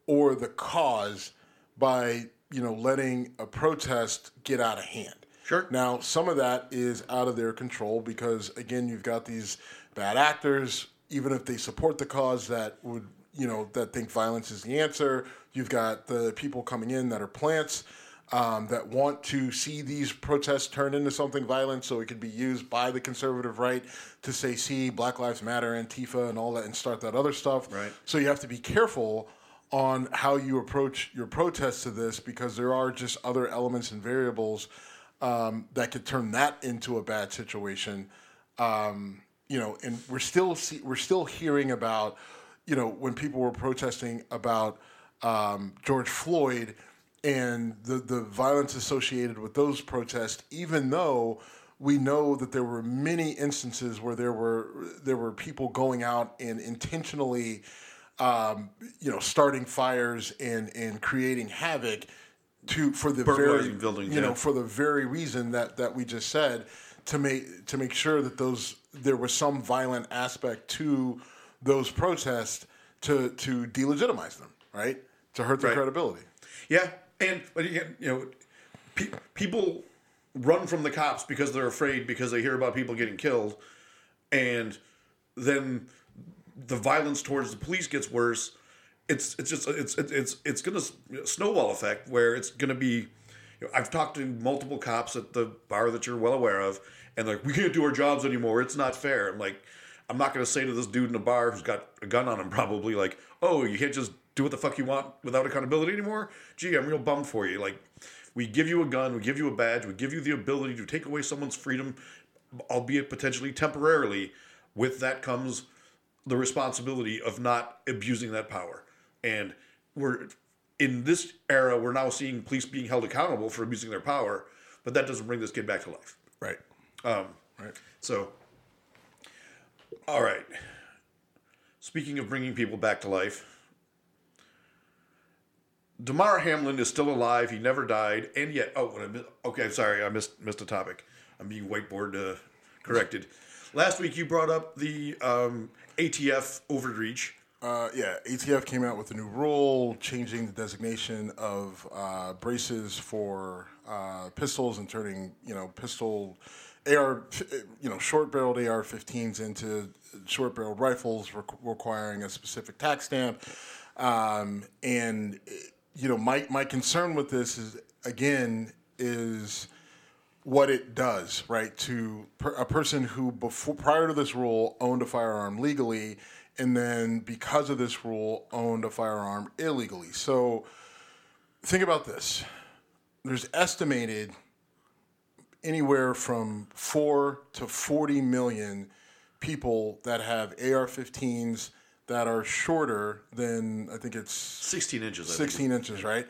or the cause by you know letting a protest get out of hand. Sure. Now, some of that is out of their control because, again, you've got these bad actors, even if they support the cause that would, you know, that think violence is the answer. You've got the people coming in that are plants um, that want to see these protests turn into something violent so it could be used by the conservative right to say, see, Black Lives Matter, Antifa, and all that, and start that other stuff. Right. So you have to be careful on how you approach your protests to this because there are just other elements and variables um, that could turn that into a bad situation. Um, you know, and we're still see, we're still hearing about, you know, when people were protesting about um, George Floyd and the the violence associated with those protests, even though we know that there were many instances where there were there were people going out and intentionally, um, you know, starting fires and and creating havoc to for the very buildings, you know yeah. for the very reason that that we just said to make to make sure that those there was some violent aspect to those protests to to delegitimize them right to hurt their Right. credibility Yeah, and but again, you know, pe- people run from the cops because they're afraid because they hear about people getting killed, and then the violence towards the police gets worse. It's it's just it's it's it's, it's gonna snowball effect where it's gonna be. You know, I've talked to multiple cops at the bar that you're well aware of, and like, we can't do our jobs anymore. It's not fair. I'm like, I'm not gonna say to this dude in a bar who's got a gun on him probably like, oh, you can't just do what the fuck you want without accountability anymore. Gee, I'm real bummed for you. Like, we give you a gun, we give you a badge, we give you the ability to take away someone's freedom, albeit potentially temporarily. With that comes the responsibility of not abusing that power. And we're in this era, we're now seeing police being held accountable for abusing their power, but that doesn't bring this kid back to life. right Um, right So, all right. Speaking of bringing people back to life, Damar Hamlin is still alive. He never died, and yet, oh, what I miss, okay, sorry, I missed missed a topic. I'm being whiteboard uh, corrected. Last week you brought up the um, ATF overreach. Uh, yeah, ATF came out with a new rule changing the designation of uh, braces for uh, pistols and turning you know pistol AR you know short barreled AR-15s into short barreled rifles, requ- requiring a specific tax stamp. Um, and you know my my concern with this is again is what it does, right? To per, a person who before prior to this rule owned a firearm legally, and then because of this rule owned a firearm illegally. So think about this: there's estimated anywhere from four to forty million people that have AR-15s that are shorter than I think it's 16 inches. I think. 16 inches, right?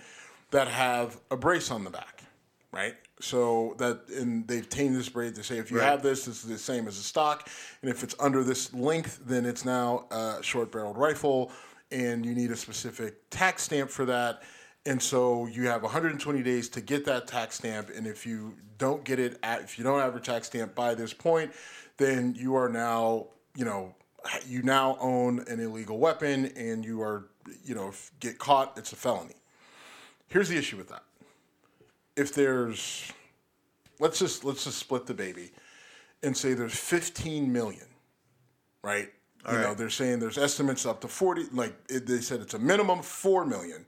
That have a brace on the back, right? So that and they've tamed this brace. They say if you Right. have this, this is the same as a stock, and if it's under this length, then it's now a short-barreled rifle, and you need a specific tax stamp for that. And so you have 120 days to get that tax stamp, and if you don't get it at, if you don't have your tax stamp by this point, then you are now, you know, you now own an illegal weapon, and you are, you know, if get caught, it's a felony. Here's the issue with that. If there's, let's just let's just split the baby, and say there's 15 million, right? you know, they're saying there's estimates up to 40. Like it, they said, it's a minimum four million,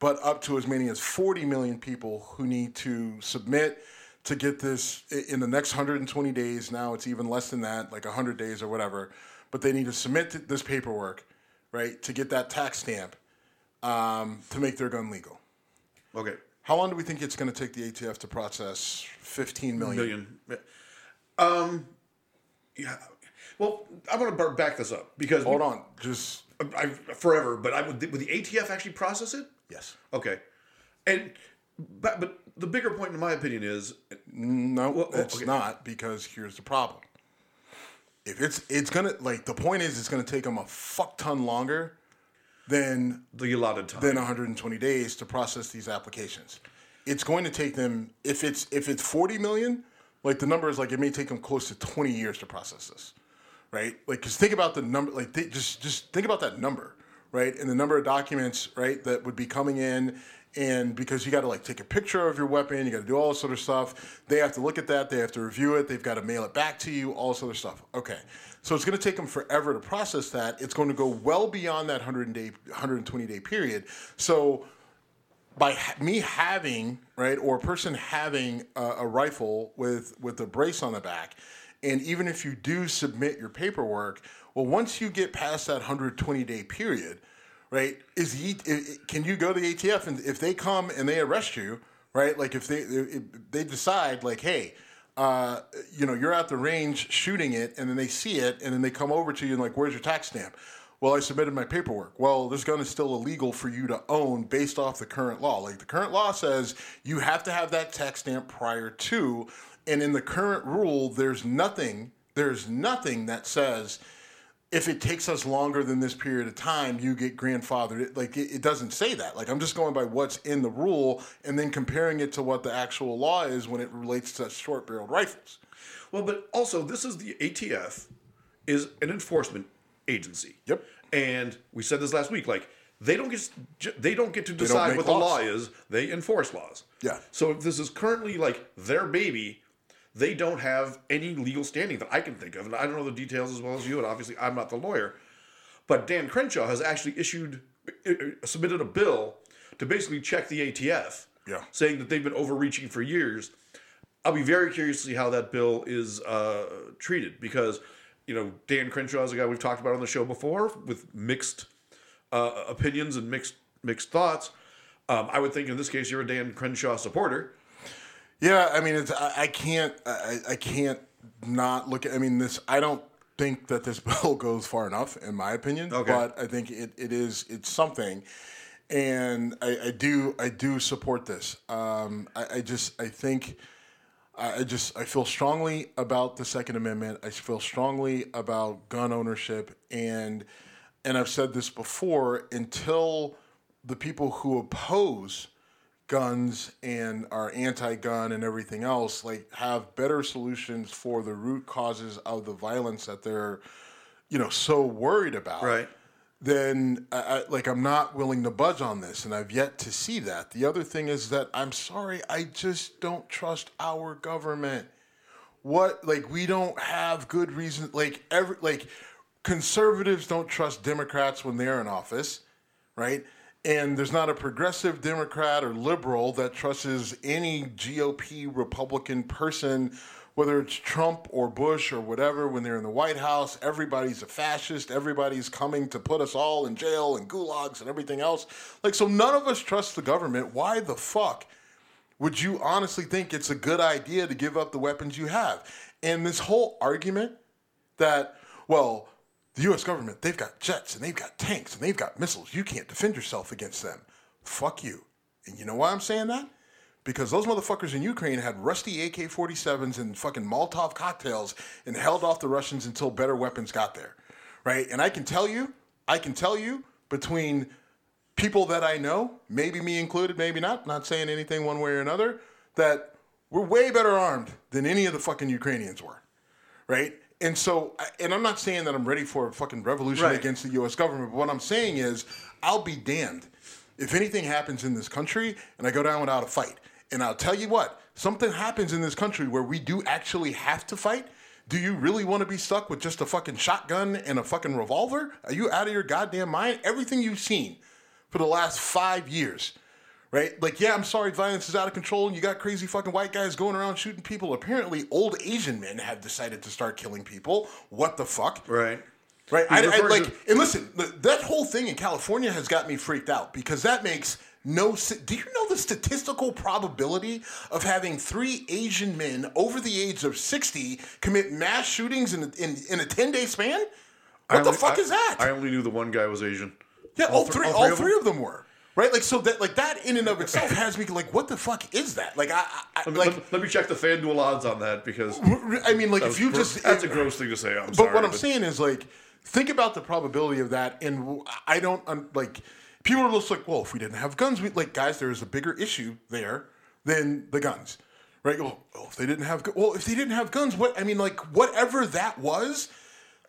but up to as many as 40 million people who need to submit to get this in the next 120 days. Now it's even less than that, like 100 days or whatever. But they need to submit th- this paperwork, right, to get that tax stamp um, to make their gun legal. Okay. How long do we think it's going to take the ATF to process 15 million? million. Um, yeah. Well, I'm going to back this up because Hold on, just I, forever, but I would, would the ATF actually process it? yes. Okay, and but, but the bigger point, in my opinion, is No, Well, it's okay. not because here's the problem. If it's it's gonna like the point is it's gonna take them a fuck ton longer than the allotted time. than 120 days to process these applications. It's going to take them if it's if it's 40 million, like the number is like it may take them close to 20 years to process this, right? Like because think about the number, like they, just just think about that number, right? And the number of documents, right, that would be coming in. And because you got to like take a picture of your weapon, you got to do all this other stuff. They have to look at that. They have to review it. They've got to mail it back to you. All this other stuff. Okay, so it's going to take them forever to process that. It's going to go well beyond that 100 day, 120 day period. So by me having right or a person having a, a rifle with with a brace on the back and even if you do submit your paperwork well once you get past that 120 day period right is E- i- can you go to the ATF and if they come and they arrest you right like if they if they decide like hey uh, you know you're at the range shooting it and then they see it and then they come over to you and like where's your tax stamp well, I submitted my paperwork. Well, this gun is still illegal for you to own based off the current law. Like the current law says, you have to have that tax stamp prior to, and in the current rule, there's nothing, there's nothing that says if it takes us longer than this period of time, you get grandfathered. Like it, it doesn't say that. Like I'm just going by what's in the rule and then comparing it to what the actual law is when it relates to short-barreled rifles. Well, but also this is the ATF is an enforcement agency. Yep. And we said this last week. Like they don't get they don't get to decide what the law is. They enforce laws. Yeah. So if this is currently like their baby, they don't have any legal standing that I can think of, and I don't know the details as well as you. And obviously, I'm not the lawyer. But Dan Crenshaw has actually issued submitted a bill to basically check the ATF. Yeah. Saying that they've been overreaching for years. I'll be very curious to see how that bill is uh, treated because, you know, Dan Crenshaw is a guy we've talked about on the show before with mixed uh, opinions and mixed mixed thoughts. Um, I would think in this case you're a Dan Crenshaw supporter. Yeah, I mean, it's I, I can't I, I can't not look at. I mean, this I don't think that this bill goes far enough, in my opinion. Okay. But I think it, it is it's something, and I, I do I do support this. Um, I, I just I think. I I just I feel strongly about the Second Amendment. I feel strongly about gun ownership, and and I've said this before. Until the people who oppose guns and are anti-gun and everything else like have better solutions for the root causes of the violence that they're you know so worried about Right. then I, I, like I'm not willing to budge on this, and I've yet to see that. The other thing is that I'm sorry, I just don't trust our government. What like we don't have good reason. Like every like conservatives don't trust Democrats when they're in office, right? And there's not a progressive Democrat or liberal that trusts any GOP Republican person, whether it's Trump or Bush or whatever, when they're in the White House. Everybody's a fascist. Everybody's coming to put us all in jail and gulags and everything else. Like, so none of us trust the government. Why the fuck? would you honestly think it's a good idea to give up the weapons you have? And this whole argument that, well, the US government, they've got jets and they've got tanks and they've got missiles. You can't defend yourself against them. Fuck you. And you know why I'm saying that? Because those motherfuckers in Ukraine had rusty AK 47s and fucking Molotov cocktails and held off the Russians until better weapons got there. Right? And I can tell you, I can tell you between people that I know, maybe me included, maybe not, not saying anything one way or another, that we're way better armed than any of the fucking Ukrainians were, right? And so, and I'm not saying that I'm ready for a fucking revolution Right. against the U.S. government, but what I'm saying is, I'll be damned if anything happens in this country and I go down without a fight. And I'll tell you what, something happens in this country where we do actually have to fight. Do you really want to be stuck with just a fucking shotgun and a fucking revolver? Are you out of your goddamn mind? Everything you've seen for the last five years, right? Like, yeah, I'm sorry, violence is out of control, and you got crazy fucking white guys going around shooting people. Apparently, old Asian men have decided to start killing people. What the fuck? Right. Right. I, I, like, to- and listen, that whole thing in California has got me freaked out because that makes no. Do you know the statistical probability of having three Asian men over the age of 60 commit mass shootings in, a- in, in a 10 day span? What the fuck I- is that? I only knew the one guy was Asian. yeah, all, th- three, all all three three, of of them were. Right? Like so that like that in and of itself has me like, what the fuck is that? Like I, I Let me, like let, me check the FanDuel odds on that because I mean like if you gro- just that's a gross thing to say. I'm but sorry, what I'm saying is like, think about the probability of that, and I don't un- like. People are just like, well, if we didn't have guns, we like guys. There's a bigger issue there than the guns, right? Well, well, if they didn't have, well, if they didn't have guns, what? I mean, like whatever that was.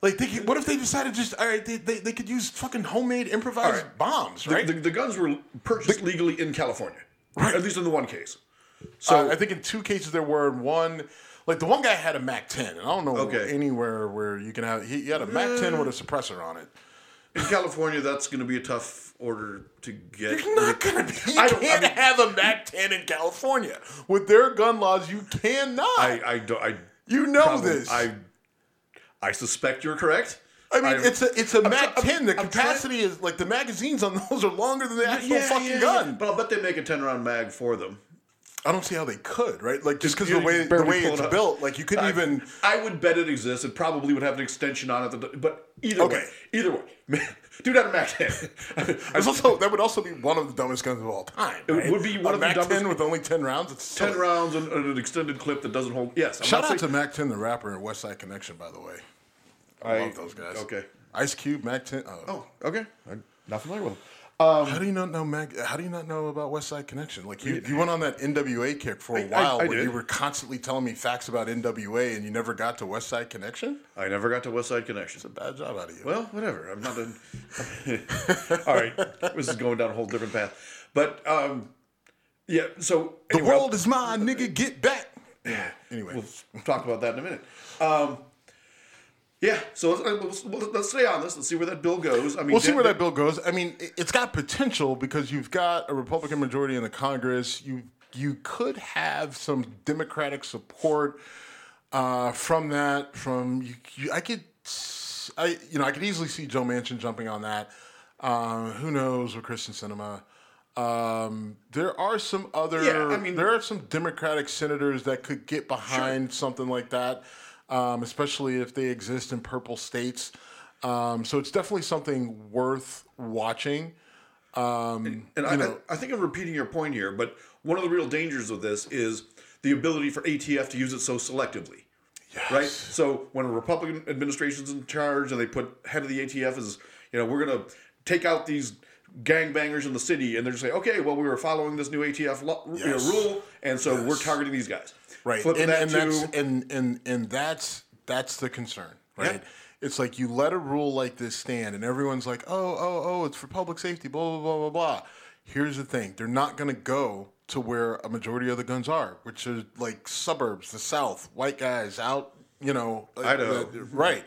Like, they could, what if they decided just all right? They, they, they could use fucking homemade improvised right. bombs, The, right? the, the guns were purchased legally in California, Right. At least in the one case. So I think in two cases there were in one. Like the one guy had a Mac 10, and I don't know Okay. anywhere where you can have. He, he had a Mac 10 with a suppressor on it. In California, that's going to be a tough order to get. You're not gonna be. You I don't- I can't mean- have a Mac 10 in California with their gun laws. You cannot. I, I don't. I, you know probably- this. I, I suspect you're correct. I mean, I'm- it's a it's a I'm Mac try- 10. The I'm capacity is like the magazines on those are longer than the actual fucking gun. But I'll bet they make a ten round mag for them. I don't see how they could, right? Like just because the way the way it's it up. built, like you couldn't I, even. I would bet it exists. It probably would have an extension on it. But either way, Okay. either way, dude had a Mac 10. There's also that would also be one of the dumbest guns of all time. It right? would be one a of the Mac dumbest- 10 with only 10 rounds. It's ten silly. rounds and, and an extended clip that doesn't hold. Yes, I'm Shout out to Mack 10, the rapper, and West Side Connection, by the way. I, I- love those guys. okay. Ice Cube, Mack 10. Oh. Oh, okay. I'm not familiar with them. How do you not know Mack? How do you not know about West Side Connection? Like you, you went on that NWA kick for a I- while, I where did. you were constantly telling me facts about NWA, and you never got to West Side Connection. I never got to West Side Connection. It's a bad job out of you. Well, whatever. I'm not in. All right, this is going down a whole different path. But um, yeah. So the anyway, world is mine, nigga. Get back. Yeah. Anyway, We'll, we'll talk about that in a minute. Um, yeah. So let's, let's, let's stay on this. Let's see where that bill goes. I mean, We'll see where that bill goes. I mean, it- it's got potential because you've got a Republican majority in the Congress. You you could have some Democratic support uh, from that. From you, you, I could, I you know, I could easily see Joe Manchin jumping on that. Um, who knows with Kyrsten Sinema? Um, there are some other. Yeah, I mean- there are some Democratic senators that could get behind something like that, um, especially if they exist in purple states. Um, so it's definitely something worth watching. Um, And I, know, I, I think I'm repeating your point here, but one of the real dangers of this is the ability for ATF to use it so selectively. Right? So when a Republican administration's in charge and they put head of the ATF as, you know, we're going to take out these gangbangers in the city and they're just saying, okay, well, we were following this new ATF lo- you know, rule, and so we're targeting these guys. Right. Flip and, that and that's and, and and that's that's the concern right? It's like you let a rule like this stand and everyone's like oh oh oh it's for public safety blah blah blah blah blah. Here's the thing they're not going to go to where a majority of the guns are which are like suburbs the south white guys out you know Idaho. uh, right.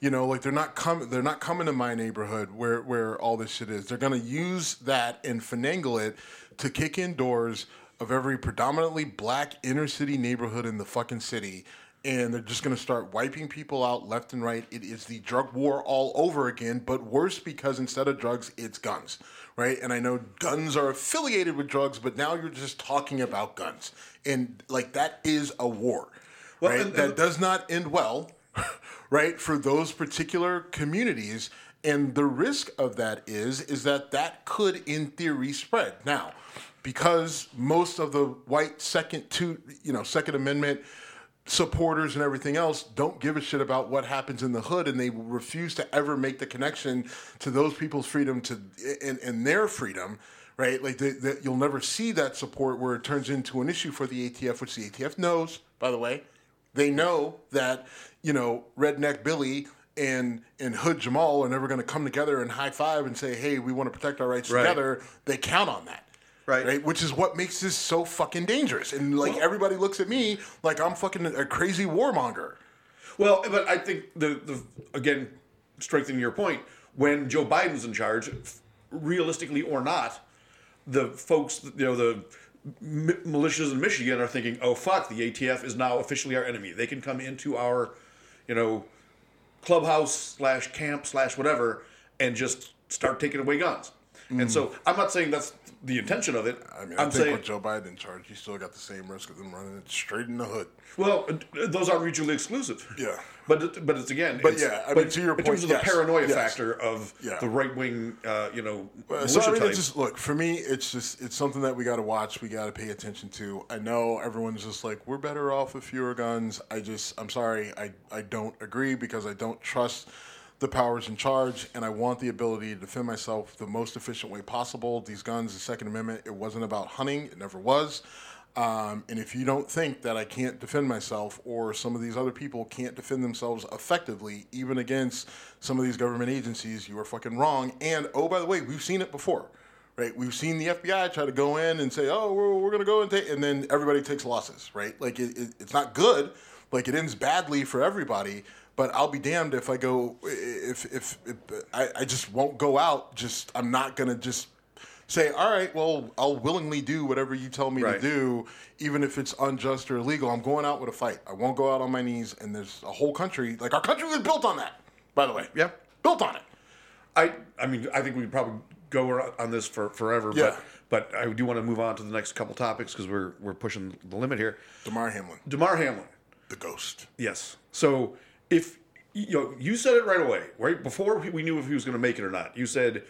You know like they're not coming they're not coming to my neighborhood where where all this shit is. They're going to use that and finagle it to kick in doors of every predominantly black inner city neighborhood in the fucking city and they're just going to start wiping people out left and right. It is the drug war all over again but worse because instead of drugs it's guns right? And i know guns are affiliated with drugs but now you're just talking about guns. And like that is a war Well, right? and- that and- does not end well right for those particular communities. And the risk of that is is that that could in theory spread. Now because most of the white second to you know second amendment supporters and everything else don't give a shit about what happens in the hood and they refuse to ever make the connection to those people's freedom to and, and their freedom right? Like they, they, you'll never see that support where it turns into an issue for the atf which the atf knows by the way. They know that you know redneck billy and and hood jamal are never going to come together and high five and say hey we want to protect our rights Right. together. They count on that Right. right which is what makes this so fucking dangerous and like everybody looks at me like i'm fucking a crazy warmonger Well, but I think the the again strengthening your point when Joe Biden's in charge, realistically or not, the folks you know the mi- militias in Michigan are thinking, oh fuck, the ATF is now officially our enemy. They can come into our, you know, clubhouse slash camp slash whatever and just start taking away guns. And so I'm not saying that's the intention of it. I mean, I am think saying, with Joe Biden in charge, he still got the same risk of them running it straight in the hood. well, uh, those aren't mutually exclusive. Yeah. But but it's again. But it's- yeah, I but mean, to your in terms point, of the yes, paranoia yes. factor of Yeah. the right wing, uh, you know, so I mean, just look for me. It's just it's something that we got to watch. We got to pay attention to. I know everyone's just like we're better off with fewer guns. I just I'm sorry. I I don't agree because I don't trust the powers in charge, and I want the ability to defend myself the most efficient way possible. These guns, the Second Amendment, it wasn't about hunting. It never was. Um, and if you don't think that I can't defend myself or some of these other people can't defend themselves effectively, even against some of these government agencies, you are fucking wrong. And oh, by the way, we've seen it before, right? We've seen the FBI try to go in and say, oh, we're, we're going to go and take, and then everybody takes losses, right? Like it, it, it's not good. Like it ends badly for everybody. But I'll be damned if I go, if, if, if I, I just won't go out. Just, I'm not going to just say, all right, well, I'll willingly do whatever you tell me Right. to do, even if it's unjust or illegal. I'm going out with a fight. I won't go out on my knees. And there's a whole country, like our country was built on that, by the way. Yeah. Built on it. I I mean I think we probably go on this for forever. Yeah. But but I do want to move on to the next couple topics because we're we're pushing the limit here. Damar Hamlin, Damar Hamlin. the ghost. Yes. So if you know, you said it right away, right before we knew if he was going to make it or not. You said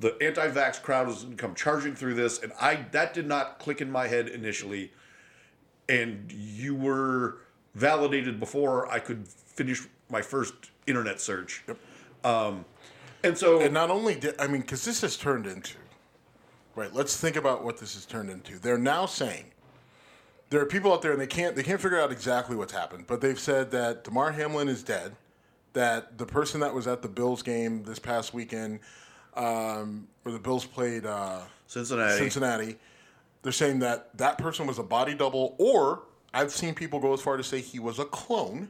the anti-vax crowd was going to come charging through this, and I that did not click in my head initially. And you were validated before I could finish my first internet search. Yep. Um, and so And not only did, I mean, because this has turned into, right, let's think about what this has turned into. They're now saying, there are people out there and they can't they can't figure out exactly what's happened, but they've said that Damar Hamlin is dead, that the person that was at the Bills game this past weekend, um, where the Bills played uh, Cincinnati. Cincinnati, they're saying that that person was a body double, or I've seen people go as far to say he was a clone,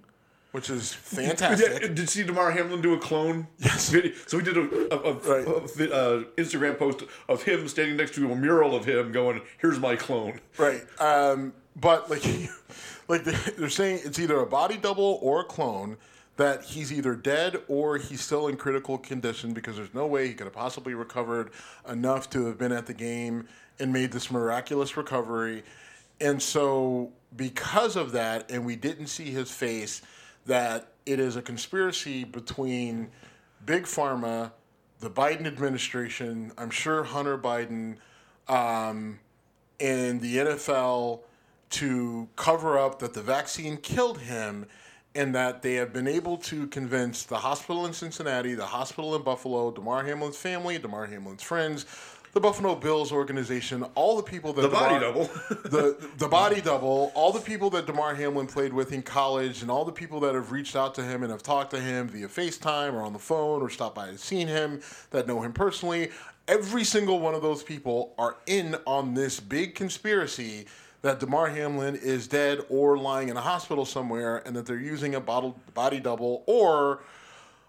which is fantastic. Did you see Damar Hamlin do a clone? Yes. Video? So we did a, a, a, Right. a uh, Instagram post of him standing next to a mural of him going, "Here's my clone." Right. Um, but like, like they're saying it's either a body double or a clone. That he's either dead or he's still in critical condition because there's no way he could have possibly recovered enough to have been at the game and made this miraculous recovery. And so, because of that, and we didn't see his face, that it is a conspiracy between Big Pharma, the Biden administration, I'm sure Hunter Biden, um, and the NFL to cover up that the vaccine killed him and that they have been able to convince the hospital in Cincinnati, the hospital in Buffalo, Damar Hamlin's family, Damar Hamlin's friends, the Buffalo Bills organization, all the people that The body double. the the body double, all the people that Damar Hamlin played with in college, and all the people that have reached out to him and have talked to him via FaceTime or on the phone or stopped by and seen him that know him personally. Every single one of those people are in on this big conspiracy that Damar Hamlin is dead or lying in a hospital somewhere, and that they're using a body double or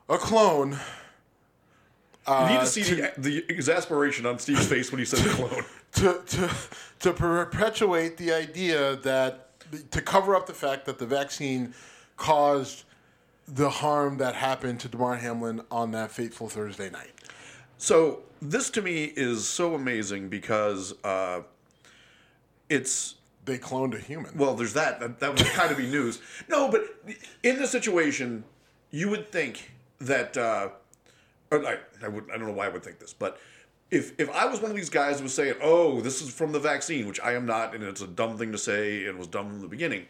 a clone. you need Uh, to see the, the exasperation on Steve's face when he said clone. to to to perpetuate the idea that to cover up the fact that the vaccine caused the harm that happened to Damar Hamlin on that fateful Thursday night. So this to me is so amazing because uh, it's They cloned a human. well, there's that. That, that would kind of be news. No, but in this situation, you would think that. Uh, I, I would. I don't know why I would think this, but if if I was one of these guys who was saying, "Oh, this is from the vaccine," which I am not, and it's a dumb thing to say, and was dumb from the beginning.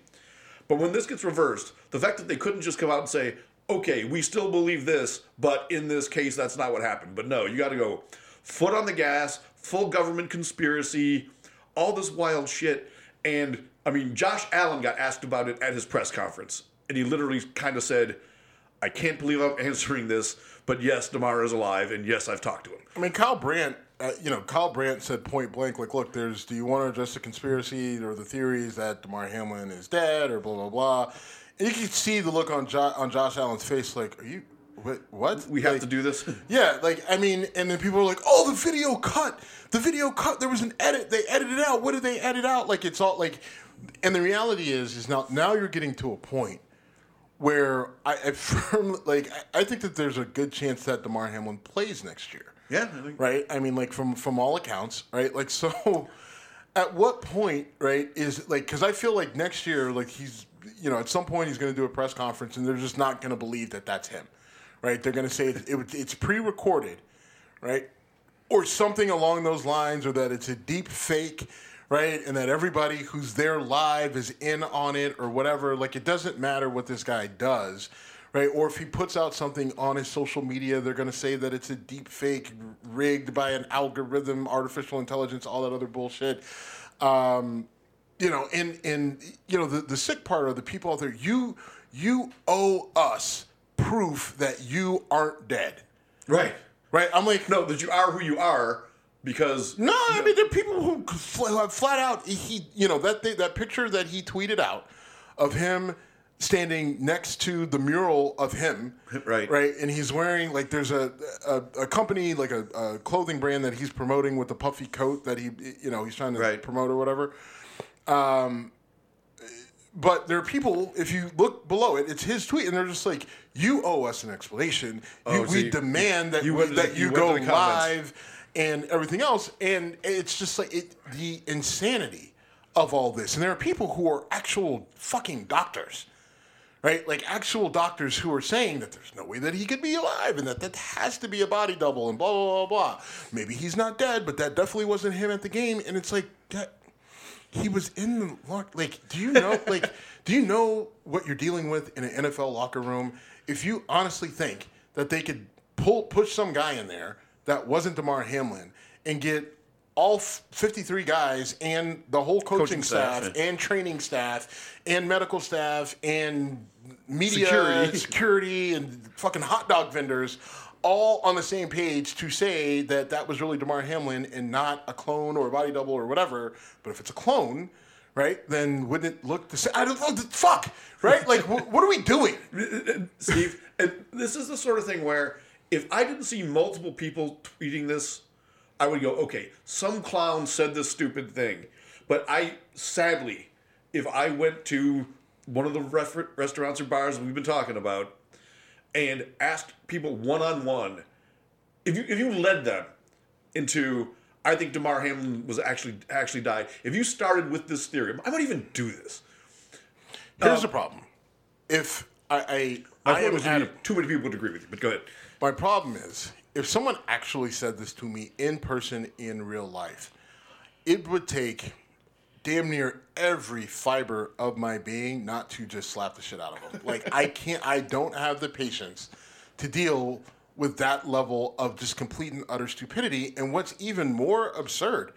But when this gets reversed, the fact that they couldn't just come out and say, "Okay, we still believe this, but in this case, that's not what happened." But no, you got to go foot on the gas, full government conspiracy, all this wild shit. And I mean, Josh Allen got asked about it at his press conference, and he literally kind of said, "I can't believe I'm answering this, but yes, Damar is alive, and yes, I've talked to him." I mean, Kyle Brandt, uh, you know, Kyle Brandt said point blank, like, look, there's, do you want to address the conspiracy or the theories that Damar Hamlin is dead or blah, blah, blah. And you can see the look on, jo- on Josh Allen's face, like, are you, what? what? We have Like, to do this. Yeah, like I mean, and then people are like, "Oh, the video cut. The video cut. There was an edit. They edited out. What did they edit out? Like it's all like." And the reality is, is now now you're getting to a point where I, I firmly like I, I think that there's a good chance that Damar Hamlin plays next year. Yeah, I think- right? I mean, like from from all accounts, right? Like so. At what point, right, is like because I feel like next year, like he's, you know, at some point he's going to do a press conference and they're just not going to believe that that's him, right? They're going to say it, it, it's pre-recorded, right, or something along those lines, or that it's a deep fake, right, and that everybody who's there live is in on it or whatever. Like it doesn't matter what this guy does, right? Or if he puts out something on his social media, they're going to say that it's a deep fake rigged by an algorithm, artificial intelligence, all that other bullshit. Um, you know, and and you know the the sick part are the people out there. You you owe us proof that you aren't dead, Right. right? I'm like, No, that you are who you are because no, I mean there are people who flat, flat out he you know that thing, that picture that he tweeted out of him standing next to the mural of him, Right. right, and he's wearing like there's a a, a company like a, a clothing brand that he's promoting with the puffy coat that he you know he's trying to Right. promote or whatever. Um, but there are people, if you look below it, it's his tweet, and they're just like, "You owe us an explanation. Oh, you, so we you- demand that you we, went to the- that you, you went go to the comments. live and everything else." And it's just like it, the insanity of all this. And there are people who are actual fucking doctors, right? Like actual doctors who are saying that there's no way that he could be alive, and that that has to be a body double, and blah blah blah blah. Maybe he's not dead, but that definitely wasn't him at the game. And it's like that he was in the lock. Like, do you know? like, do you know what you're dealing with in an NFL locker room? If you honestly think that they could pull push some guy in there that wasn't Damar Hamlin and get all 53 guys and the whole coaching, Coaching staff, staff, and training staff and medical staff and media Security. security and fucking hot dog vendors all on the same page to say that that was really Damar Hamlin and not a clone or a body double or whatever. But if it's a clone, right, then wouldn't it look the same? I don't oh, know. Fuck, right? Like, wh- what are we doing? Steve, this is the sort of thing where if I didn't see multiple people tweeting this, I would go, okay, some clown said this stupid thing. But I, sadly, if I went to one of the restaurants or bars we've been talking about and asked people one on one, if you if you led them into, I think Damar Hamlin was actually actually died. If you started with this theory, I might even do this. Here's um, the problem. If I, I, I point am was at too many people would agree with you, but go ahead. My problem is, if someone actually said this to me in person in real life, it would take damn near every fiber of my being not to just slap the shit out of them. Like I can't, I don't have the patience to deal with that level of just complete and utter stupidity. And what's even more absurd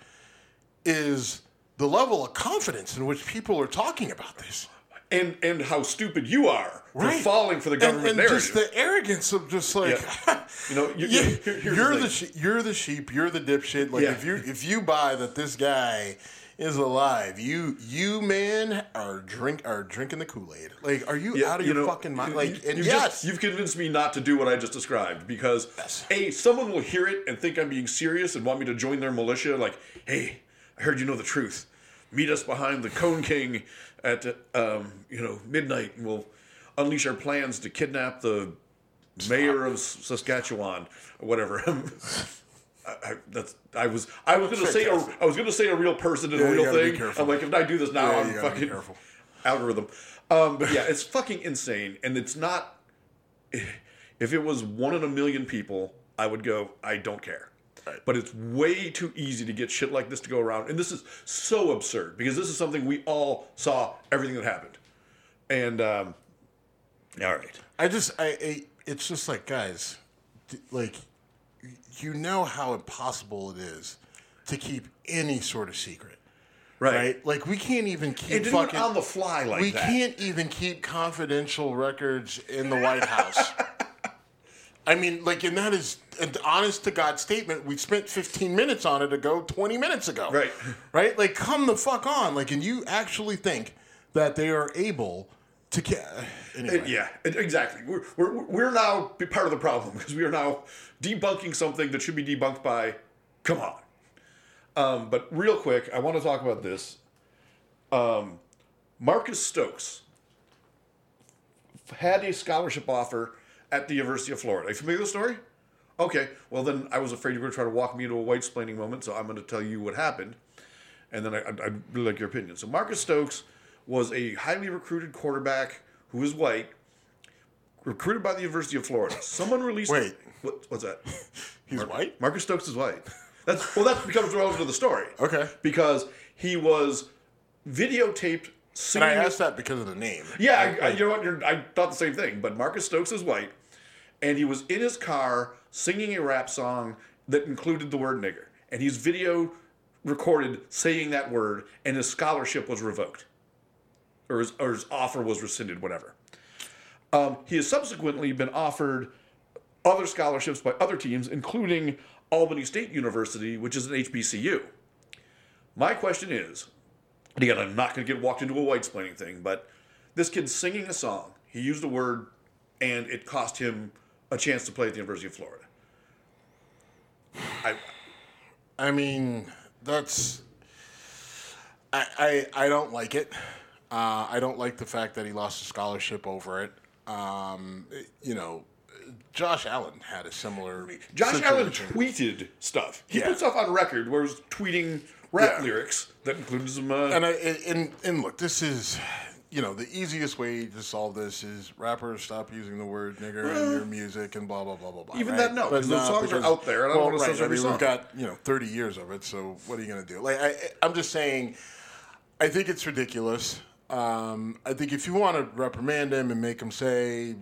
is the level of confidence in which people are talking about this. and and how stupid you are Right. for falling for the government and, narrative. just the arrogance of just like You know, you- yeah, you- here- here's you're the the, she- you're the sheep, you're the dipshit. Like Yeah. if you if you buy that this guy is alive, you you man are drink are drinking the Kool Aid. Like, are you Yeah, out of you your know, fucking mind? you- Like, and you've yes, just, you've convinced me not to do what I just described because Yes. a someone will hear it and think I'm being serious and want me to join their militia. Like, hey, I heard you know the truth. Meet us behind the Cone King at um, you know midnight, and we'll unleash our plans to kidnap the mayor of Saskatchewan or whatever. I, I, that's I was I was gonna say a, Fantastic. I was gonna say a real person and Yeah, a real thing. I'm like, if I do this now, Yeah, I'm you gotta be fucking careful. algorithm. Um, but yeah, it's fucking insane, and it's not. If it was one in a million people, I would go, I don't care. But it's way too easy to get shit like this to go around, and this is so absurd because this is something we all saw everything that happened, and um, all right, I just I, I it's just like guys, like you know how impossible it is to keep any sort of secret. right, Right? Like we can't even keep and to do fucking on the fly like we that. can't even keep confidential records in the White House. I mean, like, and that is an honest to God statement. We spent 15 minutes on it ago, 20 minutes ago. Right. Right? Like, come the fuck on. Like, and you actually think that they are able to. Ca- anyway. Uh, Yeah, exactly. We're, we're, we're now part of the problem because we are now debunking something that should be debunked by, come on. Um, but real quick, I want to talk about this. Um, Marcus Stokes had a scholarship offer at the University of Florida. Are you familiar with the story? Okay, well then I was afraid you were going to try to walk me into a white splaining moment, so I'm going to tell you what happened, and then I, I'd, I'd really like your opinion. So Marcus Stokes was a highly recruited quarterback who was white, recruited by the University of Florida. Someone released. Wait. what, what's that? He's white. Marcus Stokes is white. That's well. That becomes relevant to the story. Okay. Because he was videotaped Singing. And. I asked that because of the name. Yeah, I, I, you know what? You're, I thought the same thing. But Marcus Stokes is white, and he was in his car singing a rap song that included the word nigger, and he's video recorded saying that word, and his scholarship was revoked, or his, or his offer was rescinded, whatever. Um, he has subsequently been offered other scholarships by other teams, including Albany State University, which is an HBCU. My question is, and again, I'm not going to get walked into a white splaining thing, but this kid's singing a song. He used a word, and it cost him a chance to play at the University of Florida. I, I mean, that's. I, I, I don't like it. Uh, I don't like the fact that he lost a scholarship over it. Um, you know, Josh Allen had a similar. Josh Allen tweeted stuff. He Yeah. put stuff on record where he was tweeting rap Yeah. lyrics that included some. Uh, And I and and look, this is, you know, the easiest way to solve this is rappers stop using the word nigger in your music and blah blah blah blah blah. Even right? that, no, But those songs are out there, and I don't well, wanna right, I every mean, song. we've got you know thirty years of it, so what are you gonna do? Like, I, I'm just saying, I think it's ridiculous. Um, I think if you want to reprimand him and make him say,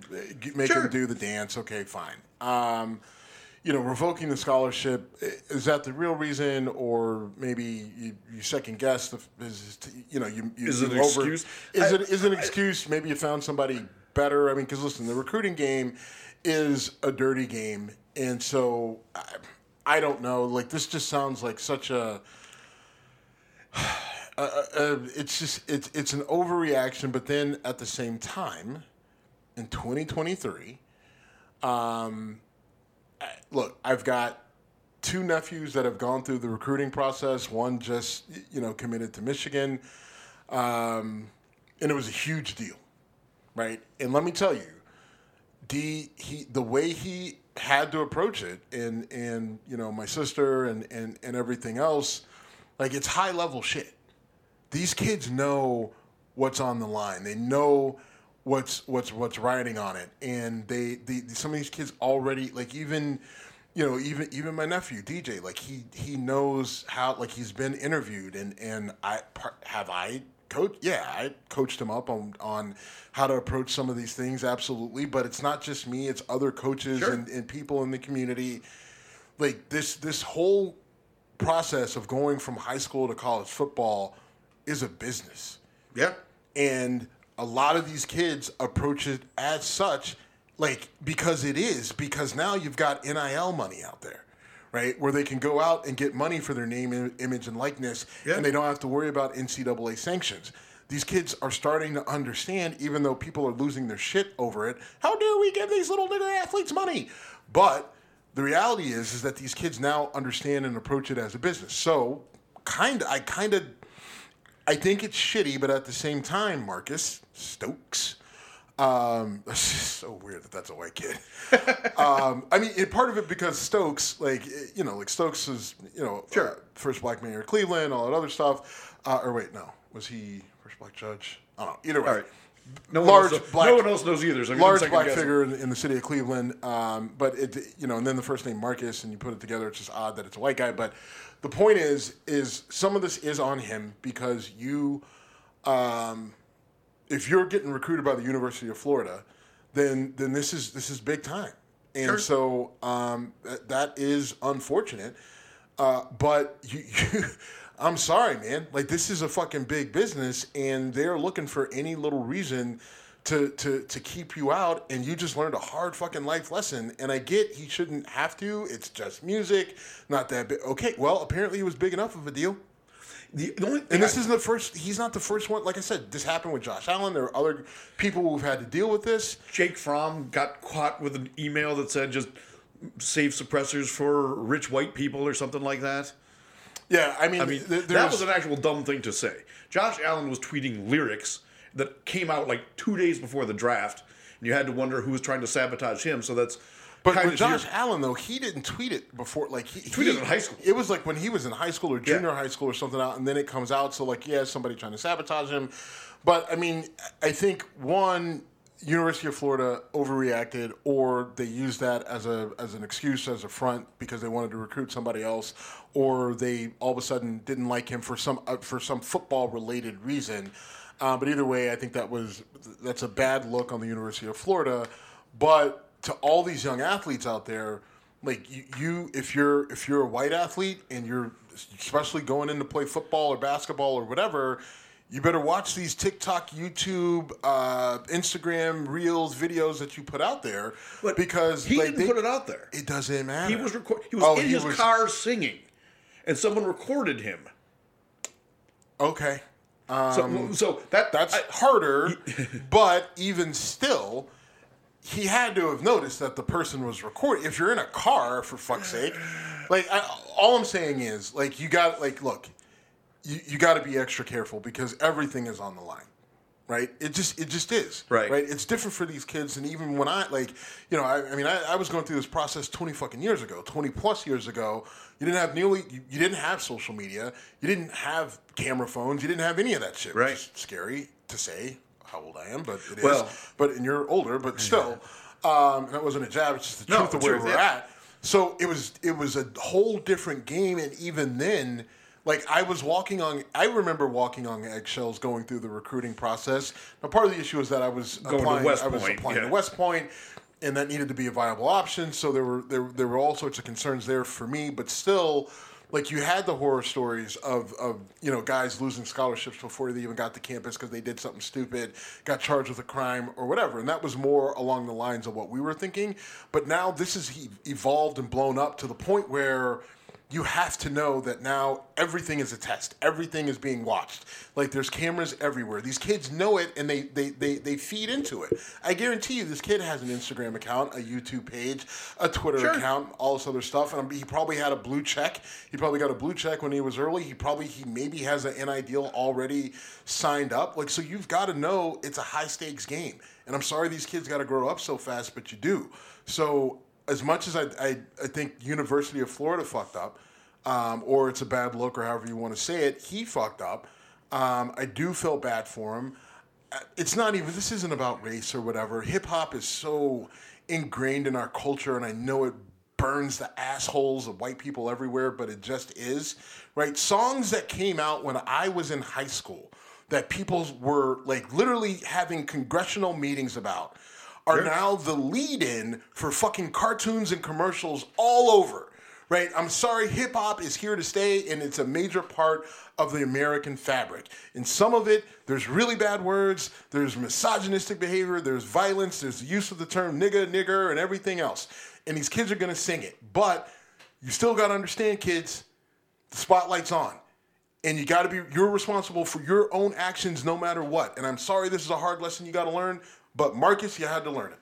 make Sure. him do the dance, okay, fine. Um, you know, revoking the scholarship is that the real reason, or maybe you, you second guess the is you know you, you Is it an excuse? Is I- it is it an excuse? Maybe you found somebody better. I mean, because listen, the recruiting game is a dirty game, and so I, I don't know. Like this just sounds like such a. Uh, uh, it's just it's it's an overreaction, but then at the same time, in 2023, um, I- look, I've got two nephews that have gone through the recruiting process. One just you know committed to Michigan, um, and it was a huge deal, right? And let me tell you, D he the way he had to approach it, and and you know my sister and and and everything else, like it's high level shit these kids know what's on the line. They know what's what's what's riding on it, and they, they some of these kids already like even you know even even my nephew DJ like he he knows how like he's been interviewed and and I have I coach yeah I coached him up on on how to approach some of these things absolutely but it's not just me it's other coaches Sure. and, and people in the community like this this whole process of going from high school to college football is a business. yeah. And a lot of these kids approach it as such, like because it is, because now you've got NIL money out there, right? Where they can go out and get money for their name, image, and likeness, Yeah. and they don't have to worry about NCAA sanctions. These kids are starting to understand, even though people are losing their shit over it. How dare we give these little nigger athletes money? But the reality is, is that these kids now understand and approach it as a business. So, kind of, I kind of I think it's shitty, but at the same time, Marcus Stokes. Um, it's just so weird that that's a white kid. um, I mean, it, part of it because Stokes, like you know, like Stokes is you know Sure. uh, first black mayor of Cleveland, all that other stuff. Uh, or wait, no, was he first black judge? I don't know. Either way, All right. No one Large else, knows- black- no one else knows either. So large black guessing. figure in, in the city of Cleveland. Um, but it, you know, and then the first name Marcus, and you put it together. It's just odd that it's a white guy. But the point is, is some of this is on him because you, um, if you're getting recruited by the University of Florida, then then this is this is big time, and Sure. so um, that, that is unfortunate. Uh, but you, you, I'm sorry, man. Like this is a fucking big business, and they're looking for any little reason to to to keep you out, and you just learned a hard fucking life lesson. And I get he shouldn't have to. It's just music, not that big. Okay, well apparently it was big enough of a deal. The, the only And this I- isn't the first. He's not the first one. Like I said, this happened with Josh Allen. There are other people who've had to deal with this. Jake Fromm got caught with an email that said just save suppressors for rich white people or something like that. Yeah, I mean, I mean, th- that was an actual dumb thing to say. Josh Allen was tweeting lyrics that came out like two days before the draft, and you had to wonder who was trying to sabotage him. So that's But kind with of Josh Allen though, he didn't tweet it before. Like he, tweeted he- in high school. It was like when he was in high school or junior Yeah. high school or something out, and then it comes out. So like, yeah, somebody trying to sabotage him. But I mean, I think one University of Florida overreacted, or they used that as a as an excuse as a front because they wanted to recruit somebody else, or they all of a sudden didn't like him for some uh, for some football related reason. Uh, but either way, I think that was that's a bad look on the University of Florida. But to all these young athletes out there, like you, you if you're if you're a white athlete and you're especially going in to play football or basketball or whatever, you better watch these TikTok, YouTube, uh, Instagram reels, videos that you put out there But because he like, didn't they- put it out there. It doesn't matter. He was record- He was Oh, in he his was- car singing, and someone recorded him. Okay. So, um, so that That's I- harder, but even still, he had to have noticed that the person was recording. If you're in a car, for fuck's sake, like I, all I'm saying is, like you got, like look, you, you got to be extra careful because everything is on the line, right? It just it just is, Right. Right. It's different for these kids, and even when I like, you know, I, I mean, I, I was going through this process 20 fucking years ago, 20 plus years ago. You didn't have nearly, you, you didn't have social media, you didn't have camera phones, you didn't have any of that shit. which Right. is scary to say how old I am, but it is. Well- but and you're older, but still, um, and that wasn't a jab. It's just the No, truth of where we're yeah. at. So it was it was a whole different game, and even then, like I was walking on. I remember walking on eggshells going through the recruiting process. Now, part of the issue is that I was Going to applying. West I was Point, applying yeah. to West Point, and that needed to be a viable option. So there were there there were all sorts of concerns there for me, but still. Like you had the horror stories of, of you know guys losing scholarships before they even got to campus because they did something stupid, got charged with a crime or whatever, and that was more along the lines of what we were thinking. But now this has evolved and blown up to the point where you have to know that now everything is a test. Everything is being watched. Like there's cameras everywhere. These kids know it and they they they, they feed into it. I guarantee you this kid has an Instagram account, a YouTube page, a Twitter Sure. account, all this other stuff. And he probably had a blue check. He probably got a blue check when he was early. He probably he maybe has an NIL deal already signed up. Like so you've got to know it's a high stakes game. And I'm sorry these kids got to grow up so fast, but you do. So as much as I, I, I think University of Florida fucked up, um, or it's a bad look, or however you want to say it, he fucked up. Um, I do feel bad for him. Uh, It's not even. This isn't about race or whatever. Hip hop is so ingrained in our culture, and I know it burns the assholes of white people everywhere, but it just is right. Songs that came out when I was in high school that people were like literally having congressional meetings about are now the lead in for fucking cartoons and commercials all over. Right? I'm sorry, hip hop is here to stay and it's a major part of the American fabric. In some of it, there's really bad words, there's misogynistic behavior, there's violence, there's the use of the term nigga, nigger, and everything else. And these kids are gonna sing it. But you still gotta understand, kids, the spotlight's on and you got to be you're responsible for your own actions no matter what. And i'm sorry this is a hard lesson you got to learn but marcus you had to learn it.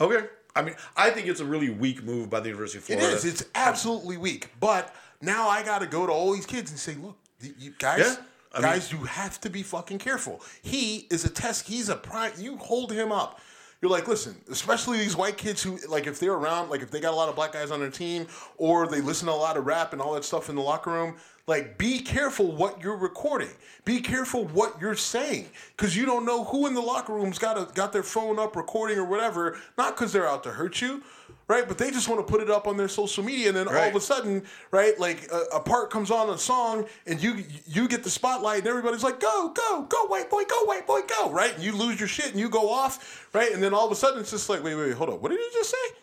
Okay. I mean, I think it's a really weak move by the University of Florida. is. It's absolutely weak. But now i got to go to all these kids and say look you guys Yeah, I mean- guys you have to be fucking careful. He is a test. He's a prime you hold him up. You're like, listen, especially these white kids who, like, if they're around, like, if they got a lot of black guys on their team or they listen to a lot of rap and all that stuff in the locker room, like, be careful what you're recording. Be careful what you're saying, because you don't know who in the locker room's got a, got their phone up recording or whatever. Not because they're out to hurt you, right? But they just want to put it up on their social media, and then all of a sudden, right, like a, a part comes on a song, and you you get the spotlight, and everybody's like, "Go, go, go, white boy, go, white boy, go!" Right? And you lose your shit, and you go off, right? And then all of a sudden, it's just like, "Wait, wait, wait hold on, what did you just say?"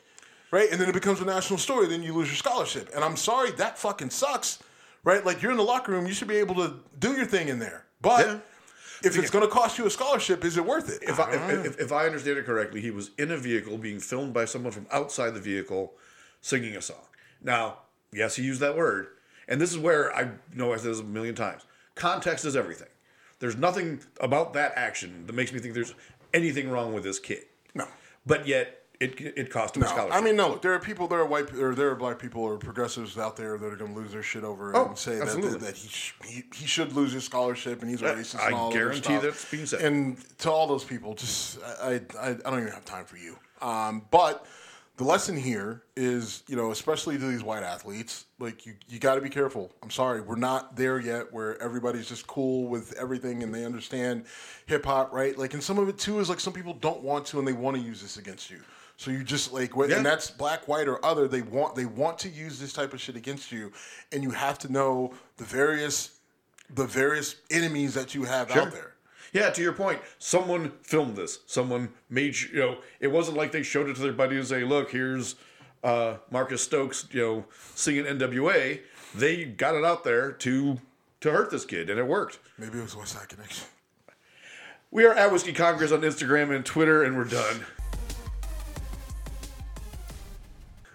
Right? And then it becomes a national story. Then you lose your scholarship, and I'm sorry, that fucking sucks, right? Like you're in the locker room, you should be able to do your thing in there, but. Yeah. If it's going to cost you a scholarship, is it worth it? if I, if, if, if I understand it correctly, he was in a vehicle being filmed by someone from outside the vehicle singing a song. Now, yes, he used that word. And this is where I know I said this a million times. Context is everything. There's nothing about that action that makes me think there's anything wrong with this kid. No. But yet, it, it cost him a No, scholarship. I mean, no. There are people, there are white, or there are black people or progressives out there that are going to lose their shit over it Oh, and say that, absolutely. that, that he, sh- he he should lose his scholarship and he's a racist. I and all guarantee that's being said. And to all those people, just I, I I I don't even have time for you. Um, but the lesson here is, you know, especially to these white athletes, like you, you got to be careful. I'm sorry, we're not there yet where everybody's just cool with everything and they understand hip hop, right? Like, and some of it too is like some people don't want to and they want to use this against you. So you just like, Yeah. and that's black, white, or other. They want they want to use this type of shit against you, and you have to know the various the various enemies that you have out there. Yeah, to your point, someone filmed this. Someone made you know. It wasn't like they showed it to their buddy and say, "Look, here's uh, Marcus Stokes, you know, singing NWA." They got it out there to to hurt this kid, and it worked. Maybe it was Westside Connection. We are at Whiskey Congress on Instagram and Twitter, and we're done.